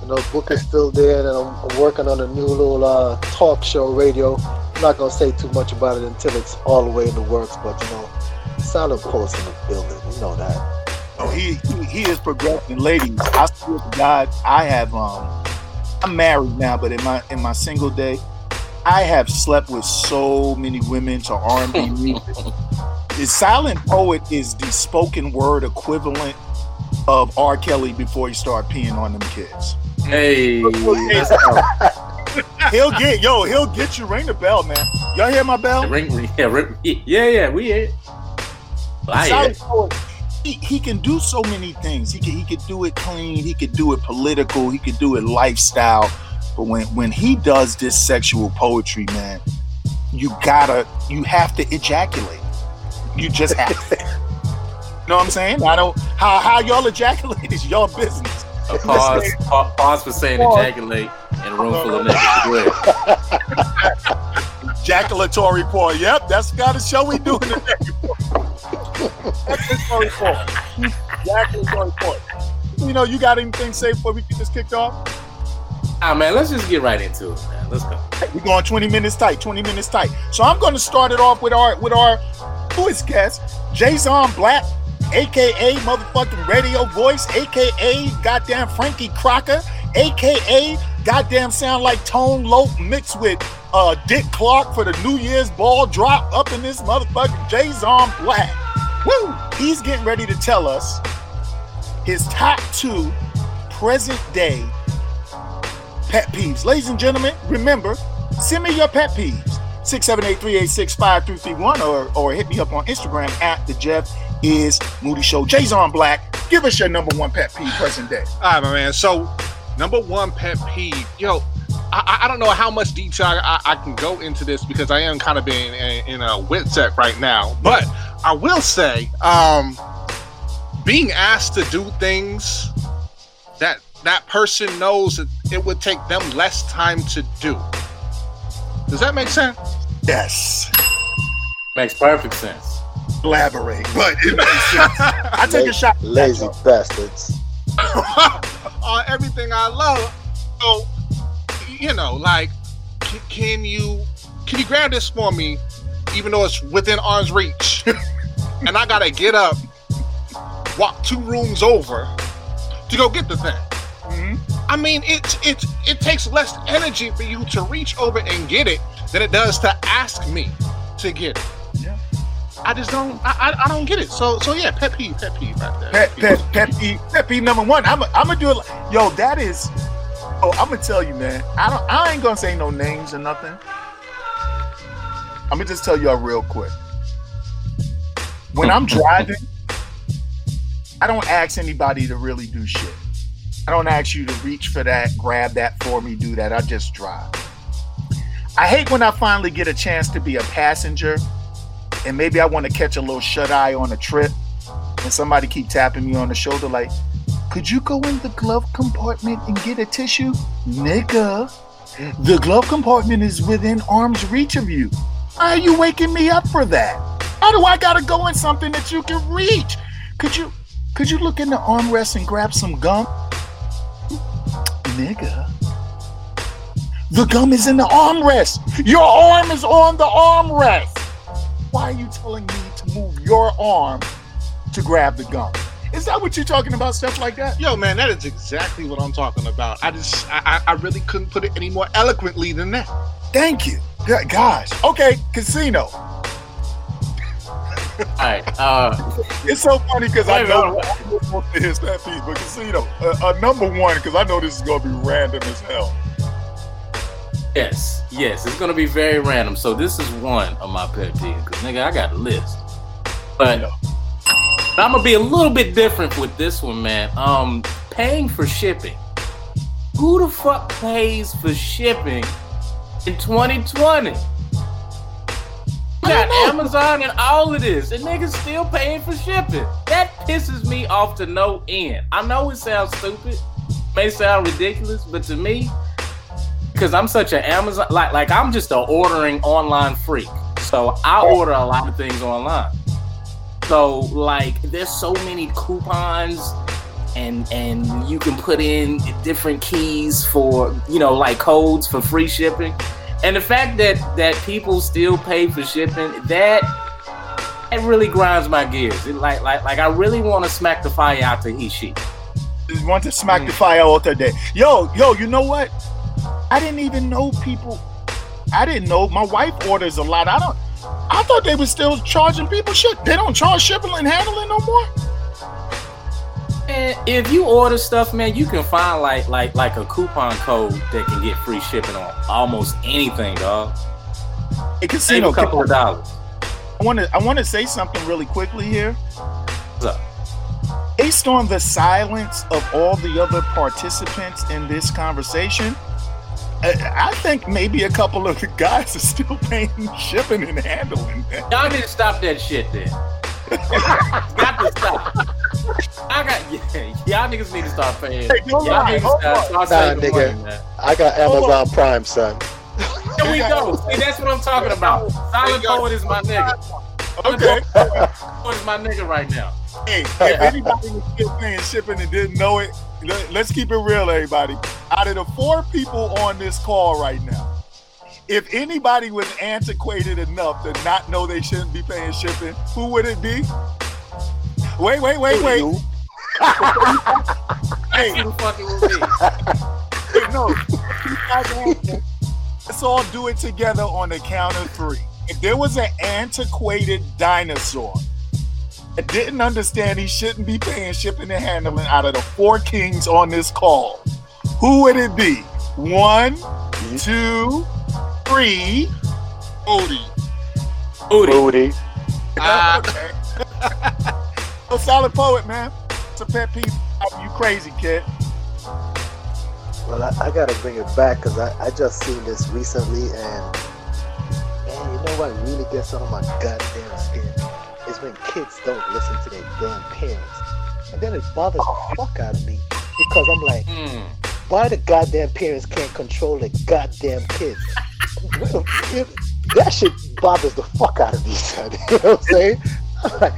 You know, book is still there, and I'm, I'm working on a new little uh, talk show radio. I'm not gonna say too much about it until it's all the way in the works, but you know, solid post in the building. You know that. Oh, he, he he is progressing, ladies. I swear to God, I have um, I'm married now, but in my in my single day, I have slept with so many women to R&B [LAUGHS] music. The silent poet is the spoken word equivalent of R. Kelly before he started peeing on them kids. Hey. [LAUGHS] He'll get yo, he'll get you. Ring the bell, man. Y'all hear my bell? Ring, yeah, ring, yeah, yeah, we here. I hear. Silent he, he can do so many things. He can he could do it clean. He could do it political. He could do it lifestyle. But when when he does this sexual poetry, man, you gotta you have to ejaculate. You just have to. [LAUGHS] You know what I'm saying? I don't how how y'all ejaculate is your business. A pause, pa- pause for saying ejaculate in a room full of niggas. Go ahead. Ejaculatory pour. Yep, that's the kind of show we doing today. Ejaculatory pour. Ejaculatory pour. You know, you got anything to say before we get this kicked off? Ah, man, let's just get right into it, man. Let's go. We're going 20 minutes tight, 20 minutes tight. So I'm going to start it off with our with our newest guest, Jayzon Black, aka motherfucking radio voice, aka goddamn Frankie Crocker, aka goddamn sound like Tone Loc mixed with uh Dick Clark for the New Year's ball drop up in this motherfucking Jayzon Black. Woo! He's getting ready to tell us his top two present day pet peeves. Ladies and gentlemen, remember, send me your pet peeves. 678-386-5331 or, or hit me up on Instagram at the Jeff is Moody Show. Jayzon Black, give us your number one pet peeve present day. All right, my man. So, number one pet peeve, yo, I, I- I don't know how much detail I, I can go into this because I am kind of being in, in a wit set right now. But I will say, um, being asked to do things that that person knows that it would take them less time to do. Does that make sense? Yes. Makes perfect sense. Elaborate, but it makes sense. I take a shot. Lazy bastards. [LAUGHS] on everything I love. So, you know, like, c- can you can you grab this for me, even though it's within arm's reach, [LAUGHS] and I gotta get up, walk two rooms over to go get the thing. Mhm. I mean, it it it takes less energy for you to reach over and get it than it does to ask me to get it. Yeah. I just don't I, I, I don't get it. So so yeah, pet peeve, pet peeve right there. Pet, pet, pet peeve, pet peeve number one. I'm, I'm gonna do it. like- Yo, that is. Oh, I'm gonna tell you, man. I don't. I ain't gonna say no names or nothing. I'm gonna just tell y'all real quick. When I'm driving, I don't ask anybody to really do shit. I don't ask you to reach for that, grab that for me, do that. I just drive. I hate when I finally get a chance to be a passenger, and maybe I want to catch a little shut eye on a trip and somebody keep tapping me on the shoulder like, could you go in the glove compartment and get a tissue? Nigga, the glove compartment is within arm's reach of you. Why are you waking me up for that? How do I gotta go in something that you can reach? Could you could you look in the armrest and grab some gum? Nigga. The gum is in the armrest. Your arm is on the armrest. Why are you telling me to move your arm to grab the gun? Is that what you're talking about? Stuff like that? Yo, man, that is exactly what I'm talking about. I just, I, I I really couldn't put it any more eloquently than that. Thank you. G- Gosh. Okay, Kasino. All right. Uh, It's so funny because I Wait, know wait, most of his pet peeve, but Kasino. Uh, uh, number one, because I know this is gonna be random as hell. Yes, yes, it's gonna be very random. So this is one of my pet peeves, cause nigga, I got a list. But I'm gonna be a little bit different with this one, man. Um, paying for shipping. Who the fuck pays for shipping in 2020? You got Amazon and all of this, and niggas still paying for shipping. That pisses me off to no end. I know it sounds stupid, may sound ridiculous, but to me, because I'm such an Amazon, like like I'm just an ordering online freak. So I order a lot of things online. So like there's so many coupons and and you can put in different keys for you know like codes for free shipping. And the fact that that people still pay for shipping, that it really grinds my gears. It like like like I really want to smack the fire out to. Just want to smack the fire out today. Yo, yo, you know what? I didn't even know people. I didn't know. My wife orders a lot. I don't. I thought they were still charging people shit. They don't charge shipping and handling no more. And if you order stuff, man, you can find like like like a coupon code that can get free shipping on almost anything, dog. Save Kasino. a couple of dollars. I want to. I want to say something really quickly here. What's up? Based on the silence of all the other participants in this conversation, I, I think maybe a couple of the guys are still paying shipping and handling. man. Y'all need to stop that shit then. got to stop. I got yeah, y'all niggas need to stop paying. Hey, y'all lie. niggas Hold start, on. start Nah, nigga. money. I got Amazon Prime, son. There we go. See, that's what I'm talking about. Silent Poet is my nigga. Okay. Poet is my nigga right now. Hey, if anybody was still paying shipping and didn't know it, let- let's keep it real, everybody. Out of the four people on this call right now, if anybody was antiquated enough to not know they shouldn't be paying shipping, who would it be? Wait, wait, wait, wait. You. [LAUGHS] Hey, Who the fuck it will be? Hey, no. You guys answer. Let's all do it together on the count of three. If there was an antiquated dinosaur that didn't understand he shouldn't be paying shipping and handling out of the four kings on this call, who would it be? One, two, three. Odie. Booty. Booty. Ah. okay. so Silent Poet, man. It's a pet peeve. You crazy kid. Well, I, I gotta bring it back because I, I just seen this recently, and man, you know what really gets on my goddamn skin when kids don't listen to their damn parents, and then it bothers the fuck out of me because I'm like, Mm. why the goddamn parents can't control their goddamn kids? That shit bothers the fuck out of me, [LAUGHS] son. You know what I'm saying? Like,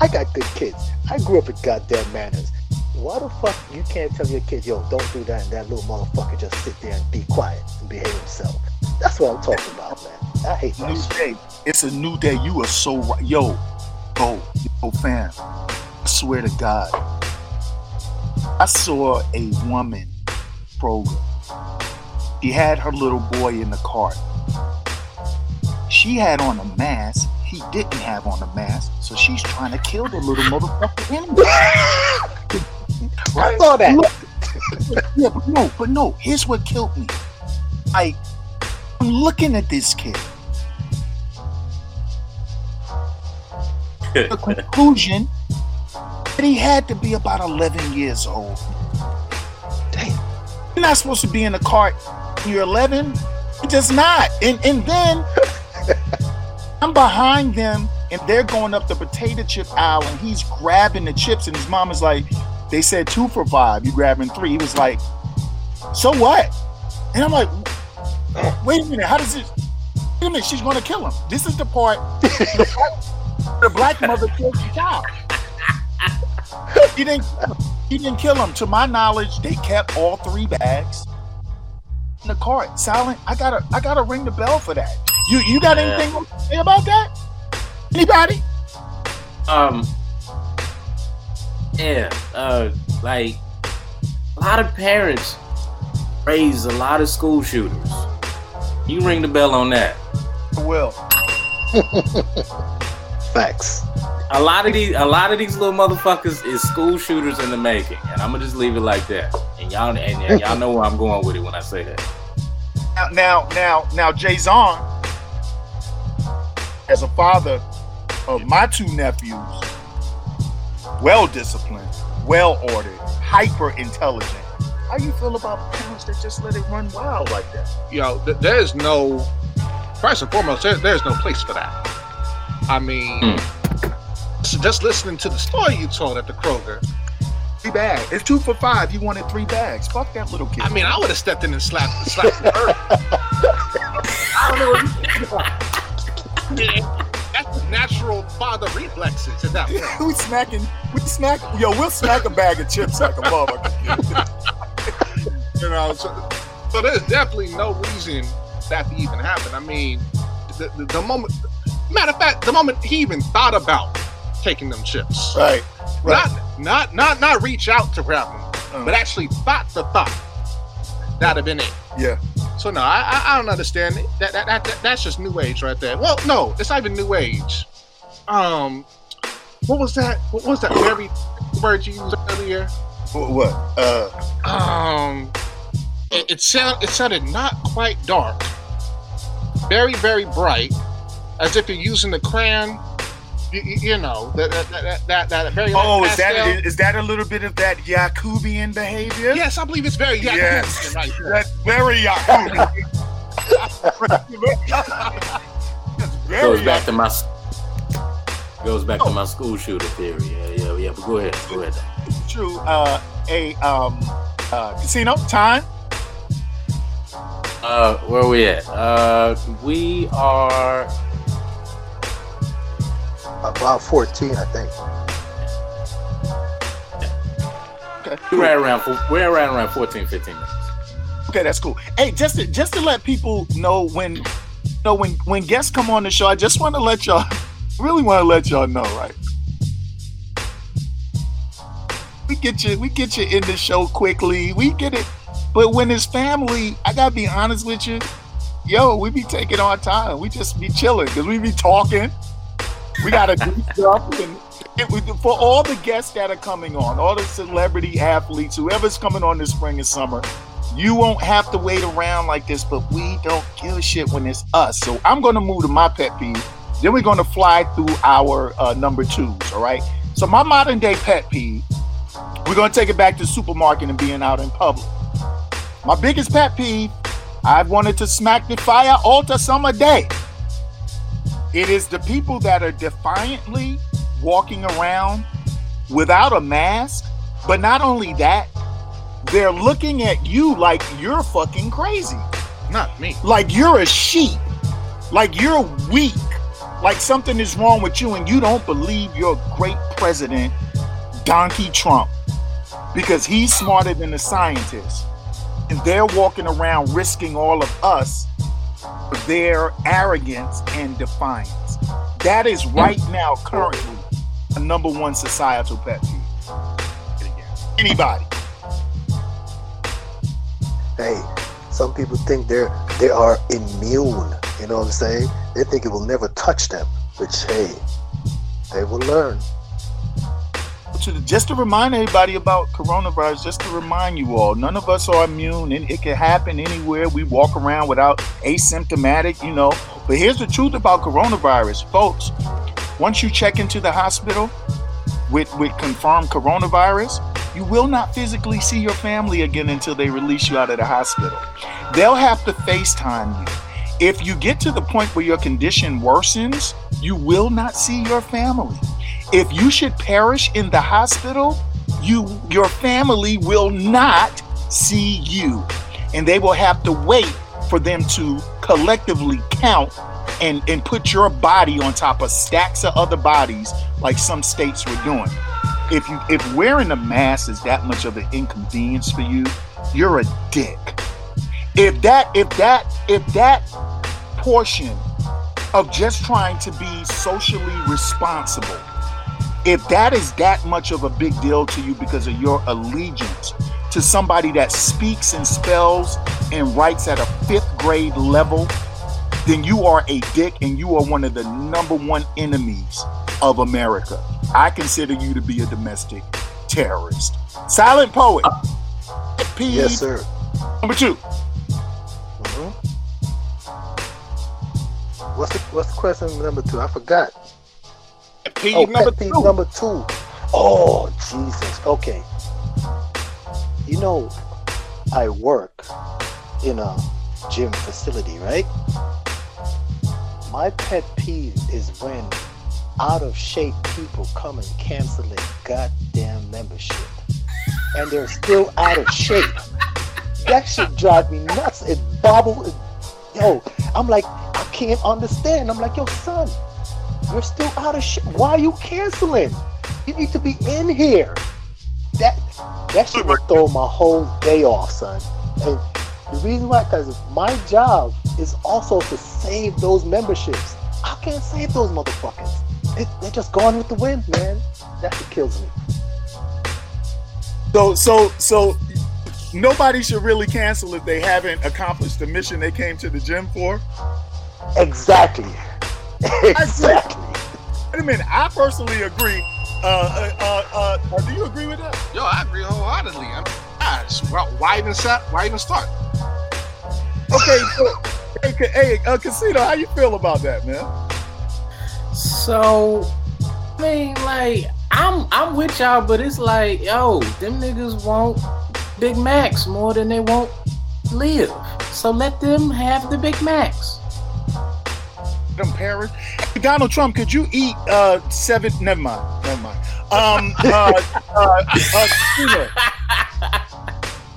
I got good kids. I grew up with goddamn manners. Why the fuck you can't tell your kid, yo, don't do that, and that little motherfucker just sit there and be quiet and behave himself? That's what I'm talking about, man. I hate New day. It's a new day. You are so right. Yo, yo, yo, fam. I swear to God. I saw a woman program. She had her little boy in the cart. She had on a mask. He didn't have on a mask. So she's trying to kill the little motherfucker anyway. I saw that. Look, yeah, but no, but no. Here's what killed me. Like, I'm looking at this kid. The [LAUGHS] conclusion that he had to be about 11 years old. Damn. You're not supposed to be in a cart when you're 11. You're just not. And and then [LAUGHS] I'm behind them and they're going up the potato chip aisle and he's grabbing the chips and his mom is like, they said two for five, you grabbing three. He was like, so what? And I'm like, wait a minute, how does this? Wait a minute, she's gonna kill him. This is the part [LAUGHS] the black mother killed the child. He didn't. He didn't kill him. To my knowledge, they kept all three bags in the cart. Silent. I gotta. I gotta ring the bell for that. You. You got Yeah. anything to say about that? Anybody? Um, Yeah, uh, like a lot of parents raise a lot of school shooters. You ring the bell on that. I Will. [LAUGHS] Facts. A lot of these, a lot of these little motherfuckers is school shooters in the making, and I'm gonna just leave it like that. And y'all, and y'all know where I'm going with it when I say that. Now, now, now, now, Jayzon, as a father of my two nephews, well disciplined, well ordered, hyper intelligent. How you feel about parents that just let it run wild like that? Yo, know, th- there's no. First and foremost, there, there's no place for that. I mean, mm. so just listening to the story you told at the Kroger, Three bags. It's two for five. You wanted three bags. Fuck that little kid. I mean, I would have stepped in and slapped, slapped the bird. [LAUGHS] I don't know what you think about. That's natural father reflexes at that point. [LAUGHS] we smacking, we smack. Yo, we'll smack a bag of chips like a motherfucker. [LAUGHS] You know, so, so there's definitely no reason that to even happen. I mean, the, the, the moment, matter of fact, the moment he even thought about taking them chips, right, right. not not not not reach out to grab them, Uh. but actually thought the thought. That'd have been it. Yeah. So no, I I, I don't understand it. That, that that that that's just new age right there. Well, no, it's not even new age. Um, what was that? What was that very word you used earlier? What? what? Uh, Um, it, it sound it sounded not quite dark, very very bright, as if you're using the crayon. You, you- you know that that that that, that very light oh, is pastel. that is that a little bit of that Yakubian behavior? Yes, I believe it's very Yakubian Yes. right there. [LAUGHS] That's very Yakubian. [LAUGHS] That's very Goes back to my goes back to my school shooter theory. Yeah, yeah, yeah. But go ahead, go ahead. true. Uh, a um, uh, Kasino time. Uh, where are we at? Uh, we are About 14, I think. Okay. we're right around we're right around 14, 15 minutes. Okay, that's cool. Hey, just to, just to let people know when, you know, when when guests come on the show, I just want to let y'all, [LAUGHS] really want to let y'all know, right? We get you, we get you in the show quickly. We get it, but when it's family, I gotta be honest with you. Yo, we be taking our time. We just be chilling because we be talking. We gotta do stuff and. It, for all the guests that are coming on, all the celebrity athletes, whoever's coming on this spring and summer, you won't have to wait around like this, but we don't give a shit when it's us. So I'm going to move to my pet peeve. Then we're going to fly through our uh, number twos. All right. So my modern day pet peeve, we're going to take it back to supermarket and being out in public. My biggest pet peeve, I've wanted to smack the fire altar summer day. It is the people that are defiantly walking around without a mask. But not only that, they're looking at you like you're fucking crazy. Not me. Like you're a sheep. Like you're weak. Like something is wrong with you and you don't believe your great president, Donkey Trump, because he's smarter than the scientists. And they're walking around risking all of us their arrogance and defiance. That is right now, currently, a number one societal pet peeve. Anybody. Hey, some people think they're they are immune. You know what I'm saying? They think it will never touch them. Which hey, they will learn. To just to remind everybody about coronavirus, just to remind you all, none of us are immune, and it can happen anywhere. We walk around without asymptomatic, you know. But here's the truth about coronavirus, folks. Once you check into the hospital with with confirmed coronavirus, you will not physically see your family again until they release you out of the hospital. They'll have to FaceTime you. If you get to the point where your condition worsens, you will not see your family. If you should perish in the hospital, you your family will not see you. And they will have to wait for them to collectively count and, and put your body on top of stacks of other bodies like some states were doing. If you if wearing a mask is that much of an inconvenience for you, you're a dick. If that if that if that portion of just trying to be socially responsible if that is that much of a big deal to you because of your allegiance to somebody that speaks and spells and writes at a fifth grade level, then you are a dick and you are one of the number one enemies of America. I consider you to be a domestic terrorist. Silent poet. P. Yes, sir. Number two. Mhm. What's the, what's the question number two? I forgot. P Oh, number pet peeve two. number two. Oh, Jesus. Okay. You know, I work in a gym facility, right? My pet peeve is when out of shape people come and cancel their goddamn membership. And they're still out of shape. That should drive me nuts. It bobble. It, yo, I'm like, I can't understand. I'm like, yo, son, you're still out of shit. Why are you canceling? You need to be in here. That that shit would throw my whole day off, son. And the reason why, because my job is also to save those memberships. I can't save those motherfuckers. They, they're just gone with the wind, man. That shit kills me. So so so nobody should really cancel if they haven't accomplished the mission they came to the gym for. Exactly. [LAUGHS] Exactly. Wait a minute, I personally agree. Uh, uh, uh, uh, do you agree with that? Yo, I agree wholeheartedly. I mean, gosh, why, why even start? Why even start? Okay, so, hey, hey, uh, Kasino, how you feel about that, man? So, I mean, like, I'm I'm with y'all, but it's like, yo, them niggas want Big Macs more than they want live. So let them have the Big Macs. Them Paris. Hey, Donald Trump, could you eat uh seven? Never mind. Never mind. Um, [LAUGHS] uh, uh, uh, Kasino.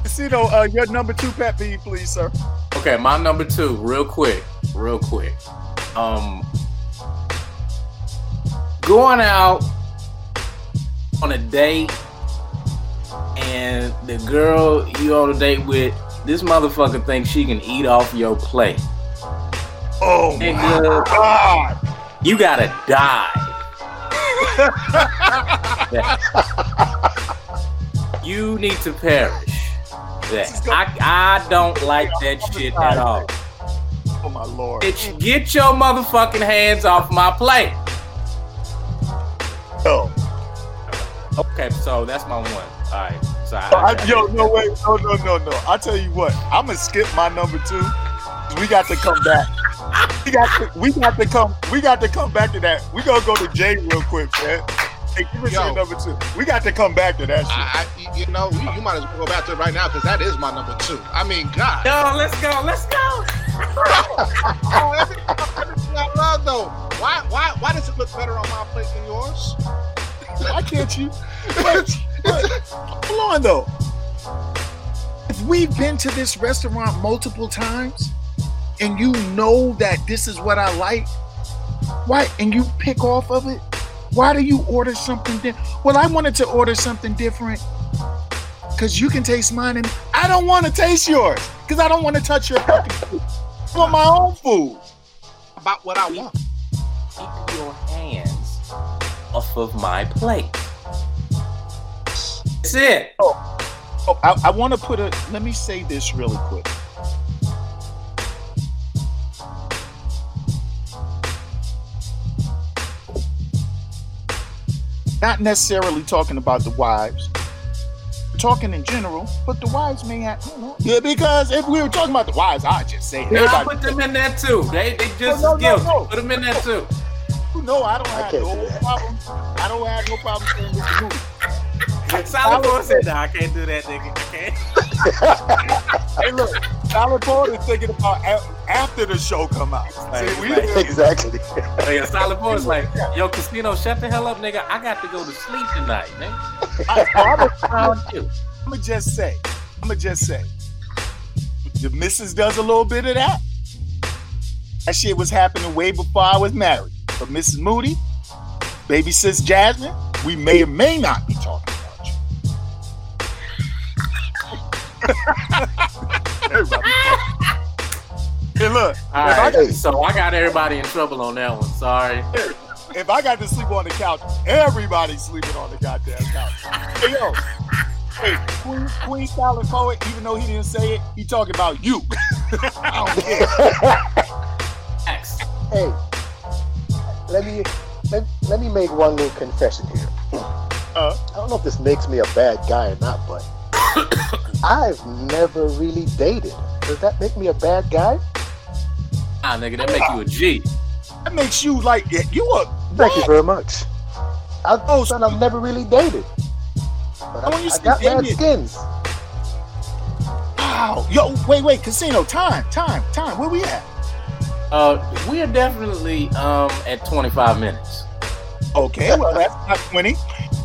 Kasino, uh, your number two pet peeve, please, sir. Okay, my number two, real quick, real quick. Um, going out on a date, and the girl you on a date with, this motherfucker thinks she can eat off your plate. Oh my Nigga, God! you gotta die. [LAUGHS] you need to perish. That I, I don't like that shit at oh, all. Oh my lord! Bitch, get your motherfucking hands off my plate. Yo, Okay, so that's my one. All right. So I, I, yo, no wait, no, no, no, no. I tell you what, I'm gonna skip my number two. We got to come back. We got to, we got to come. We got to come back to that. We gonna go to Jay real quick, man. Hey, give us Yo. your number two. We got to come back to that shit. I, I, you know, you, you might as well go back to it right now because that is my number two. I mean, God. Yo, let's go. Let's go. [LAUGHS] Oh, everything, everything I love though. Why, why, why does it look better on my plate than yours? Why can't you? Wait, wait, hold on though. If we've been to this restaurant multiple times, and you know that this is what I like, why? And you pick off of it. Why do you order something different? Well, I wanted to order something different because you can taste mine, and I don't want to taste yours because I don't want to touch your fucking food. I want my own food. About what I want. Keep your hands off of my plate. That's it. Oh, oh I, I want to put a. Let me say this really quick. Not necessarily talking about the wives. We're talking in general, but the wives may have. You know, yeah, because if we were talking about the wives, I'd just say it. Yeah, I put them in there too. They they just No, no, as no, guilty. no. Put them in there too. you know, I don't I have can't no do problem. I don't have no problem saying what you do. Solid Boy said, "Nah, I can't do that, nigga. I can't." [LAUGHS] Hey, look, Solid Boy is thinking about after the show come out. Right, See, we, exactly. Nigga, Solid Boy's like, "Yo, Kasino, shut the hell up, nigga. I got to go to sleep tonight, nigga." [LAUGHS] I, I'm Found you. gonna just say, I'm gonna just say, the missus does a little bit of that. That shit was happening way before I was married. But Mrs. Moody, baby sis Jasmine, we may or may not be talking Hey, look, All if I so I got everybody in trouble on that one. Sorry. if I got to sleep on the couch, everybody's sleeping on the goddamn couch. Hey yo, hey, Queen, Queen Silent Poet, even though he didn't say it, he talking about you. [LAUGHS] I don't care. X. Hey, let me let, let me make one little confession here. Uh, I don't know if this makes me a bad guy or not, but I've never really dated. Does that make me a bad guy? Ah, nigga, that make you a G. that makes you like you a Thank you very much. I've, Oh, son, I've never really dated. But I I, you I got date bad skins. Wow. Yo, wait, wait, Kasino, time, time, time. Where we at? Uh, we are definitely um at 25 minutes. Okay, well that's not 20.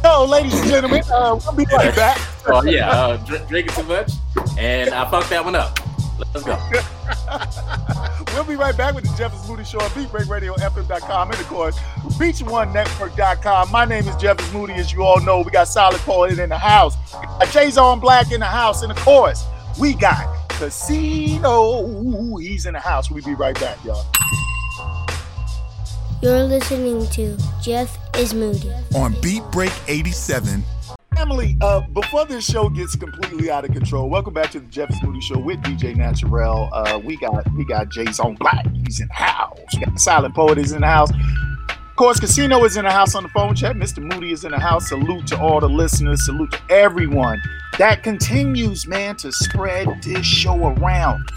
So, ladies and gentlemen, uh, we'll be right back. Oh yeah, uh, dr- drinking too much, and I fucked that one up. Let's go. [LAUGHS] We'll be right back with the Jeff is Moody Show on BeatBreakRadioFM.com and of course Beach1Network.com. My name is Jeff is Moody, as you all know. We got Silent Poet in the house, a Jayzon Black in the house, and of course we got Kasino. He's in the house. We'll be right back, y'all. You're listening to Jeff is Moody. On Beat Break 87. Emily, uh, before this show gets completely out of control, welcome back to the Jeff is Moody Show with DJ Naturel. Uh, we got we got Jayzon Black. He's in the house. We got Silent Poet is in the house. Of course, Kasino is in the house on the phone chat. Mr. Moody is in the house. Salute to all the listeners. Salute to everyone that continues, man, to spread this show around.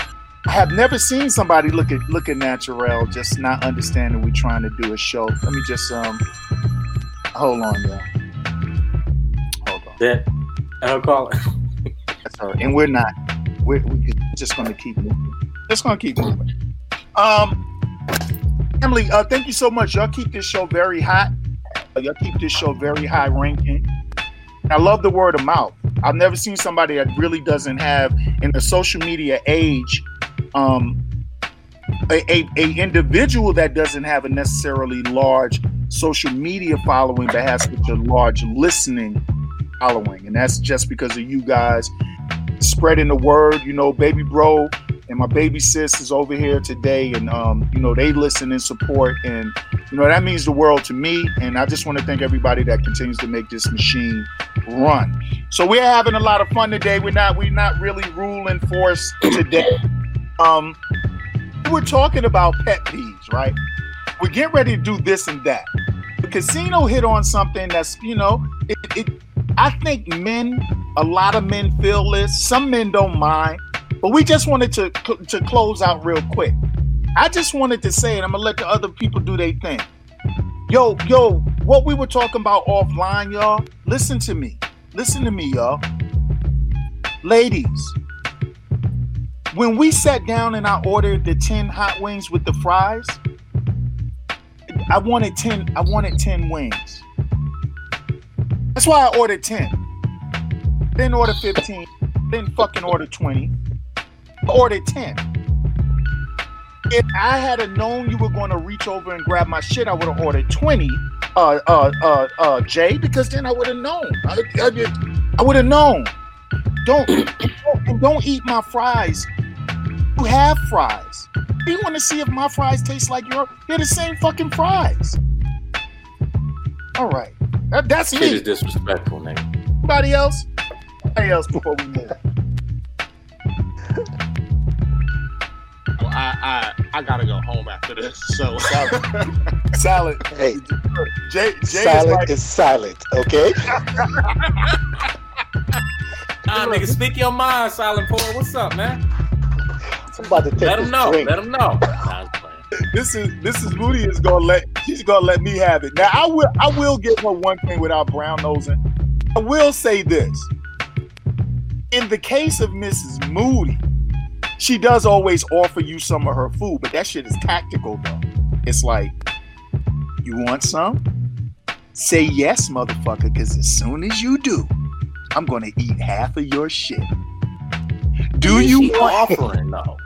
I have never seen somebody look at look at Naturel just not understanding we're trying to do a show. Let me just um hold on, y'all. Hold on. That I'll call it. That's right. And we're not. We're, we're just going to keep moving. Just going to keep moving. Um, Emily, uh, thank you so much. Y'all keep this show very hot. Uh, y'all keep this show very high ranking. I love the word of mouth. I've never seen somebody that really doesn't have in the social media age, um, a, a, a individual that doesn't have a necessarily large social media following, but has such a large listening following, and that's just because of you guys spreading the word. You know, baby bro and my baby sis is over here today, and um, you know they listen and support, and you know that means the world to me. And I just want to thank everybody that continues to make this machine run. So we're having a lot of fun today. We're not we're not really ruling force today. Um, we're talking about pet peeves, right? We're getting ready to do this and that. The Kasino hit on something that's you know it, it I think men, a lot of men feel this. Some men don't mind, but we just wanted to to close out real quick. I just wanted to say, and I'm gonna let the other people do their thing. Yo, yo, what we were talking about offline, y'all. Listen to me. Listen to me, y'all. Ladies, when we sat down and I ordered the 10 hot wings with the fries, I wanted 10, I wanted 10 wings. That's why I ordered 10. Then order 15. Then fucking order 20. I ordered 10. If I had known you were going to reach over and grab my shit, I would have ordered 20, uh, uh, uh, uh, Jay, because then I would have known. I, I, I would have known. Don't, [COUGHS] don't, don't eat my fries. You have fries. You want to see if my fries taste like your? They're the same fucking fries. All right. That, that's Shit me. is disrespectful, nigga. Anybody else? Anybody else before we move? Well, I, I I gotta go home after this. So Salad. Hey, Jay, Jay is silent like, is silent, okay? [LAUGHS] Ah, nigga, speak your mind, Silent Poet. What's up, man? I'm about to take Let this him know. drink. Let him know. [LAUGHS] Nah, I was playing. this is this is Moody is gonna let she's gonna let me have it. Now I will I will give her one thing without brown nosing. I will say this. In the case of Mrs. Moody, she does always offer you some of her food, but that shit is tactical though. It's like, you want some? Say yes, motherfucker, because as soon as you do, I'm gonna eat half of your shit. Do you She want offering though?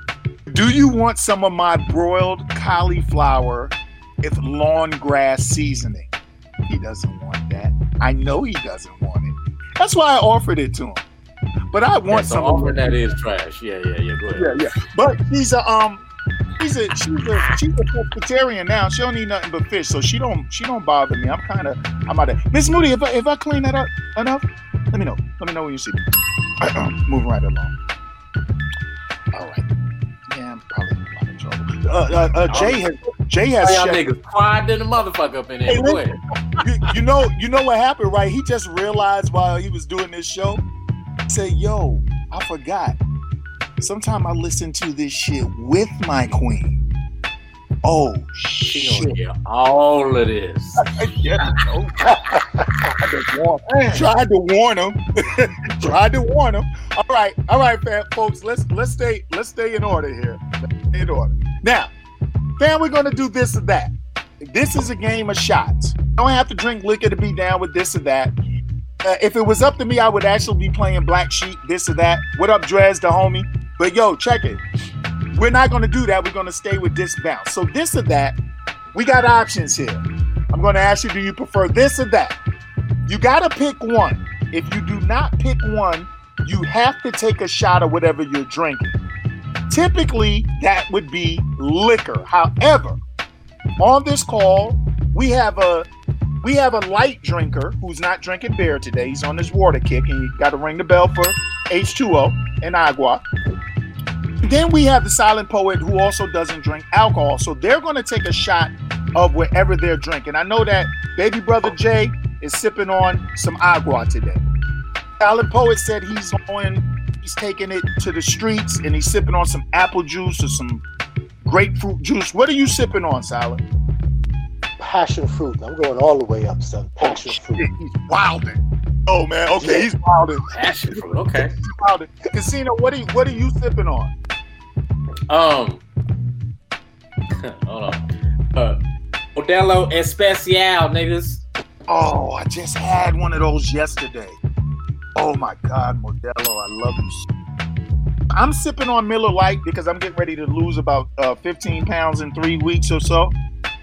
Do you want some of my broiled cauliflower with lawn grass seasoning? He doesn't want that. I know he doesn't want it. That's why I offered it to him. But I Yeah, want so some of offering it. that is trash. Yeah, yeah, yeah. Go ahead. Yeah, yeah. But he's a um she's a she's a she's a pescatarian now. She don't eat nothing but fish, so she don't she don't bother me. I'm kind of I'm out of Miss Moody. If I if I clean that up enough, let me know. Let me know when you see me. [CLEARS THROAT] Moving right along. Uh, uh, uh, Jay has Jay has. Y'all shut- niggas quiet than the motherfucker up in there. Hey, listen. you, you know, you know what happened, right? He just realized while he was doing this show, he said, "Yo, I forgot. Sometime I listen to this shit with my queen." Oh shit! hear all of this. [LAUGHS] Yeah, oh, tried to warn- tried to warn him. [LAUGHS] tried to warn him. All right, all right, fam, folks. Let's let's stay let's stay in order here. Stay in order. Now, fam, we're gonna do this or that. This is a game of shots. I don't have to drink liquor to be down with this or that. Uh, if it was up to me, I would actually be playing Black Sheep, this or that. What up, Dres, the homie? But yo, check it. We're not gonna do that. We're gonna stay with this bounce. So this or that, we got options here. I'm gonna ask you, do you prefer this or that? You gotta pick one. If you do not pick one, you have to take a shot of whatever you're drinking. Typically, that would be liquor. However, on this call, we have a we have a light drinker who's not drinking beer today. He's on his water kick, and you got to ring the bell for H2O and agua. Then we have the silent poet who also doesn't drink alcohol, so they're going to take a shot of whatever they're drinking. I know that baby brother Jay is sipping on some agua today. Silent poet said he's going, he's taking it to the streets, and he's sipping on some apple juice or some grapefruit juice. What are you sipping on, Salad? Passion fruit. I'm going all the way up, son. Passion Shit, fruit. he's wilding. Oh man, okay, he's wilding. Passion fruit. Okay. [LAUGHS] He's wilding. Kasino, what are you, what are you sipping on? Um. [LAUGHS] hold on. Uh, Modelo Especial, niggas. Oh, I just had one of those yesterday. Oh my God, Modelo, I love you. I'm sipping on Miller Lite because I'm getting ready to lose about uh, 15 pounds in three weeks or so.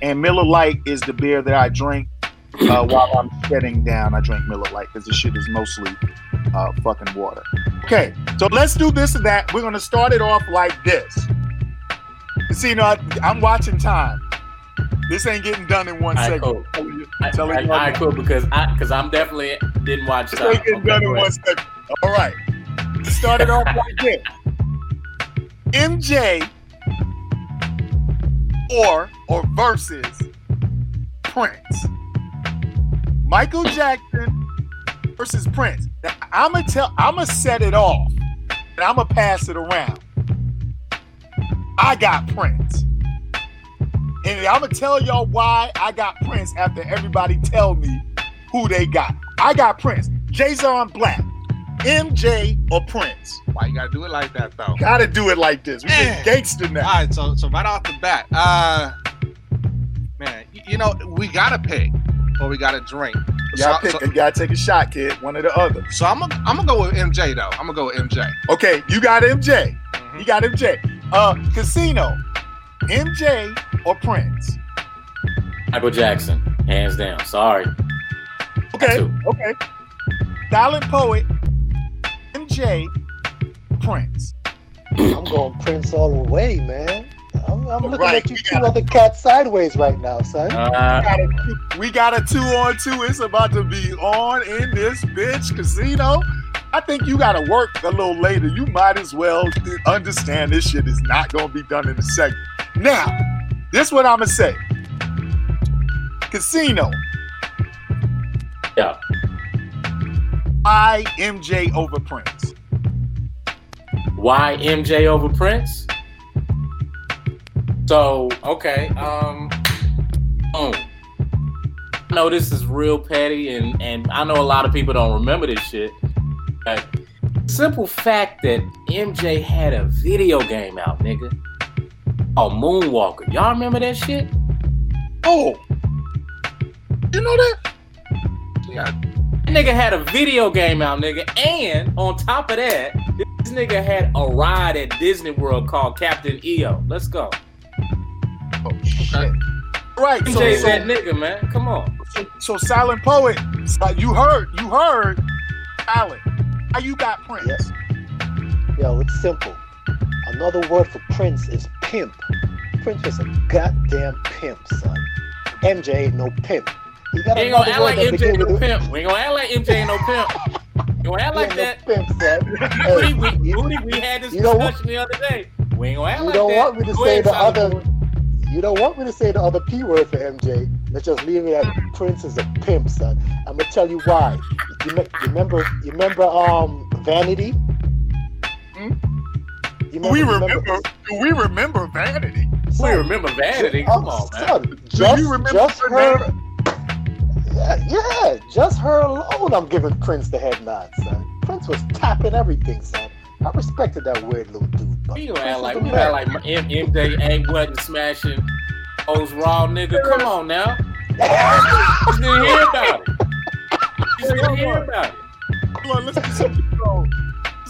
And Miller Lite is the beer that I drink uh, [CLEARS THROAT] while I'm shedding down. I drink Miller Lite because this shit is mostly uh, fucking water. Okay, so let's do this and that. We're gonna start it off like this. See, you know, I, I'm watching time. This ain't getting done in one right, second. cool. I, Tell I, you I, cool because I because I'm definitely didn't watch This time. ain't getting Okay, done in one second. All right. Start it off like this. MJ or or versus Prince. Michael Jackson versus Prince. Now, I'ma tell I'ma set it off and I'ma pass it around. I got Prince. And I'm gonna tell y'all why I got Prince after everybody tell me who they got. I got Prince. Jayzon Black, MJ or Prince. Why you gotta do it like that though? Gotta do it like this. We get gangster now. All right, so so right off the bat, uh, man, you know we gotta pick or we gotta drink. Y'all so, pick. so, You gotta take a shot, kid. One or the other. so I'm gonna I'm gonna go with MJ though. I'm gonna go with MJ. Okay, you got MJ. Mhm. You got MJ. Uh, Kasino, MJ or Prince. Michael Jackson, hands down. Sorry. Okay, okay. Silent poet, MJ, Prince. I'm going Prince all the way, man. I'm, I'm looking Right, at you we two got- other cats sideways right now, son. Uh, got a we got a two on two. It's about to be on in this bitch Kasino. I think you got to work a little later. You might as well understand this shit is not going to be done in a second. Now, this what I'm gonna say. Kasino. yeah. I MJ over Prince. Why MJ over Prince? So okay, um, boom. I know this is real petty, and and I know a lot of people don't remember this shit. But simple fact that MJ had a video game out, nigga. Oh, Moonwalker. Y'all remember that shit? Oh, you know that? Yeah, That nigga had a video game out, nigga, and on top of that, this nigga had a ride at Disney World called Captain EO. Let's go. Oh shit. Right. So, MJ's so, that nigga, man. Come on. so, so silent poet. You heard. You heard. Silent. How you got Prince? Yes. Yo, it's simple. Another word for Prince is pimp. Prince was a goddamn pimp, son. MJ ain't no pimp. He got We ain't gonna act word like that MJ no with pimp. We ain't gonna act like MJ ain't no pimp. You gonna act like that. no pimp, Hey, we, you- we had this you what? discussion the other day. We ain't gonna act You don't want me to Go say the other-. You don't want me to say the other P word for MJ. Let's just leave it at Prince is a pimp, son. I'm gonna tell you why. You, me- you remember? You remember? Um, Vanity. You Do we remember? Do we remember Vanity? We remember Vanity. Oh, Come on, man. son, just, you remember just her her. Yeah, yeah, just her alone. I'm giving Prince the head nod, son. Prince was tapping everything, son. I respected that weird little dude. But We gonna act like was we the gonna act like M- MJ ain't wasn't smashing those raw nigga. Come on now. [LAUGHS] You didn't hear about it. You didn't hear about it. Hold on, let's get some control.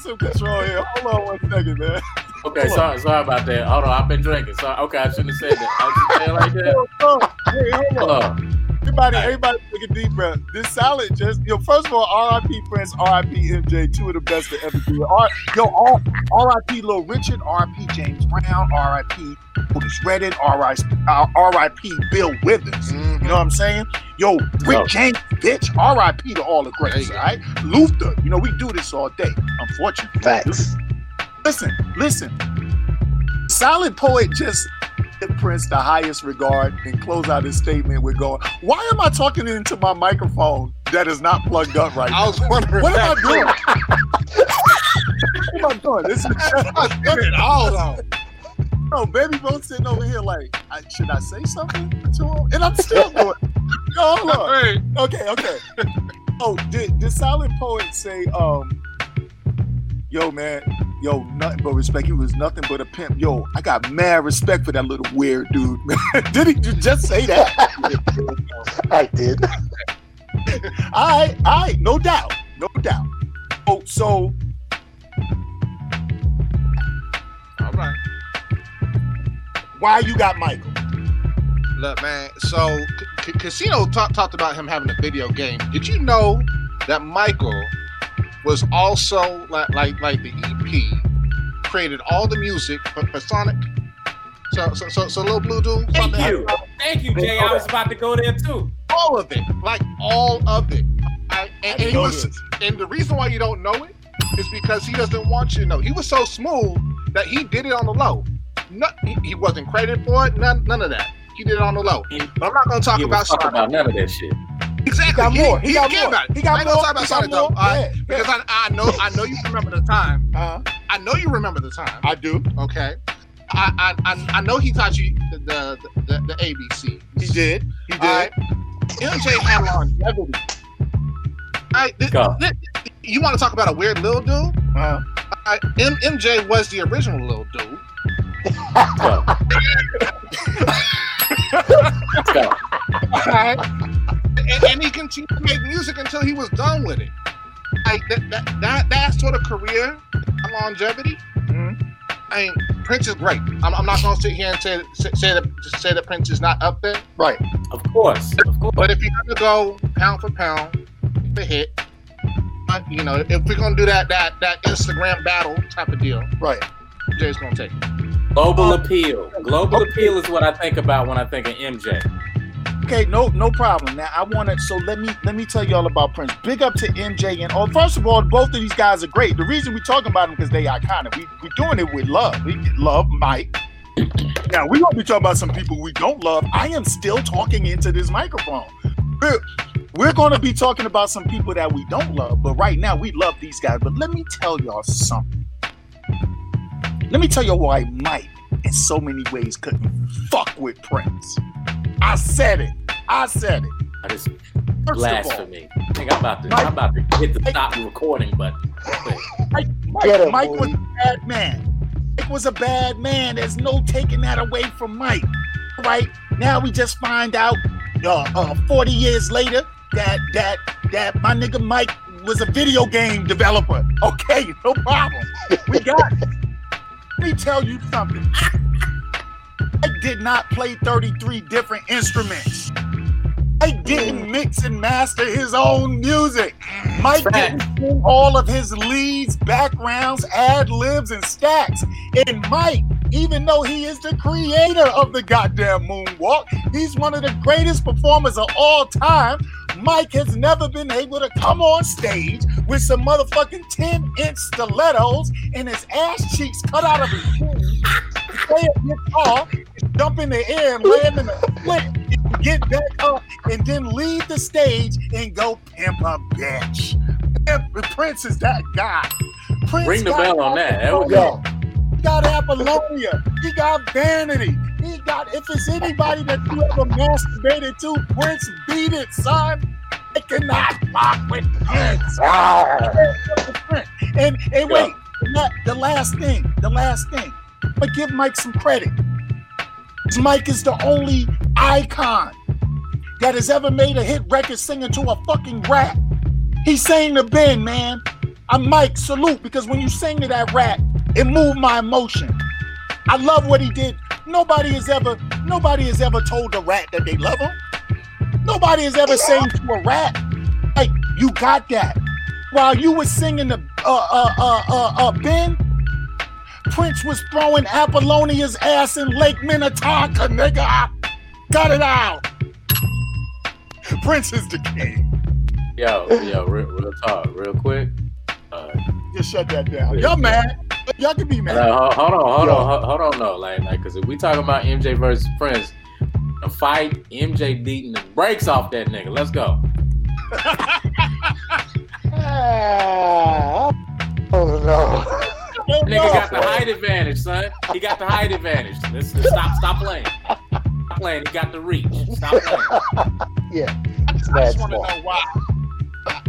Some control here. Hold on one second, man. Okay, sorry, sorry about that. Hold on, I've been drinking. Sorry. Okay, I shouldn't have said that. I should say it like that. Hey, hold on. Uh, Everybody, everybody take a deep breath. This salad just, yo, first of all, R.I.P. Prince, R.I.P. MJ, two of the best to ever do it. R- yo, R- R.I.P. Lil Richard, R.I.P. James Brown, R.I.P. Otis Redding, R.I.P. uh, R.I.P. Bill Withers. You know what I'm saying? Yo, Rick Oh. James, bitch, R.I.P. to all the greats, all right? Luther, you know, we do this all day, unfortunately. Facts. Listen, listen. Silent Poet just give Prince the highest regard and close out his statement with going, Why am I talking into my microphone that is not plugged up right now? I now? was wondering. What am I doing? [LAUGHS] what am I doing? This is [LAUGHS] I did it all on. No baby both sitting over here like, I, should I say something to him? And I'm still [LAUGHS] it. Yo, hold on. Okay, okay. [LAUGHS] Oh, did, did Silent Poet say, um, yo, man, yo, nothing but respect. He was nothing but a pimp. Yo, I got mad respect for that little weird dude, man. [LAUGHS] did he ju- just say that? I did. all right, all right, no doubt, no doubt. Oh, so all right. Why you got Michael? Look, man. So, C- C- Casino talk, talked about him having a video game. Did you know that Michael was also like like like the EP created all the music for, for Sonic? So so so so little blue dude. thank Sonic- you, thank you, Jay. I was about to go there too. all of it, like all of it. I, and, and he was, and the reason why you don't know it is because he doesn't want you to know. He was so smooth that he did it on the low. No, he, he wasn't credited for it. None, none of that. He did it on the low. But I'm not going to talk He about was Sonic. about none of that shit. Exactly. He got more. He got cared more. about it. He got I ain't gonna talk about He Sonic got though, more. all right? Yeah, yeah. Because I, I know I know you remember the time. Uh, I know you remember the time. I do. Okay. I I, I, I know he taught you the the, the, the ABC. He did. He did. All right. MJ had longevity. All right. This, Go. this- you want to talk about a weird little dude? Uh, All right, M- MJ was the original little dude. Go. Let's go. All right. and, and he continued to make music until he was done with it. Like that, that, that, that sort of career longevity. Mhm. I mean, Prince is great. I'm, I'm not going to sit here and say, say say that say that Prince is not up there. right. Of course, of course. But if you're going to go pound for pound, the hit, you know, if we're going to do that that that Instagram battle type of deal, Right. Jay's going to take it. Global appeal. Global appeal is what I think about when I think of MJ. Okay, no, no problem. Now I want to. So let me let me tell you all about Prince. Big up to MJ and oh, first of all, both of these guys are great. The reason we talking about them because they are iconic. We we doing it with love. We love Mike. Now we're gonna be talking about some people we don't love. I am still talking into this microphone. We're, we're gonna be talking about some people that we don't love, but right now we love these guys. But let me tell y'all something. Let me tell you why Mike, in so many ways, couldn't fuck with Prince. I said it. I said it. I just First of blasphemy. I think I'm about to I'm about to hit the stop recording button. Mike, Get him, Mike, Mike was a bad man. Mike was a bad man. There's no taking that away from Mike. Right now, we just find out, uh, uh, 40 years later, that that that my nigga Mike was a video game developer. Okay, no problem. We got it. Let me tell you something. I did not play 33 different instruments. I didn't mix and master his own music. Mike didn't sing all of his leads, backgrounds, ad libs, and stacks. And Mike even though he is the creator of the goddamn moonwalk. He's one of the greatest performers of all time. Mike has never been able to come on stage with some motherfucking 10 inch stilettos and his ass cheeks cut out of his shoes, [LAUGHS] play a guitar, jump in the air and land in a flip, get back up, and then leave the stage and go pimp a bitch. Prince is that guy. Prince Ring the bell on that. There we go. He got Apollonia. He got Vanity. He got, if it's anybody that you ever masturbated to, Prince beat it, son. I cannot fuck with Prince. And, and wait, the the last thing, the last thing. But give Mike some credit. Mike is the only icon that has ever made a hit record singing to a fucking rap. He sang to Ben, man. I'm Mike, salute, because when you sing to that rap, it moved my emotion. I love what he did. Nobody has ever, nobody has ever told a rat that they love him. Nobody has ever sang to a rat. Like, you got that. While you were singing to uh uh uh uh, uh Ben, Prince was throwing Apollonia's ass in Lake Minnetonka, nigga. Cut it out. Prince is the king. Yo, yo, real, real talk, real quick. Uh, Just shut that down. Y'all mad? Y'all can be mad. uh, hold on, hold Yo. on, hold- hold on, no, like, like, cause if we talking about MJ versus Prince, a fight, MJ beating the brakes off that nigga. Let's go. Ah, oh no. Oh, Nigga no. got the [LAUGHS] height advantage, son. He got the height advantage. Let's, let's stop, stop playing. Stop playing. He got the reach. Stop playing. [LAUGHS] yeah, I it's just want to know why.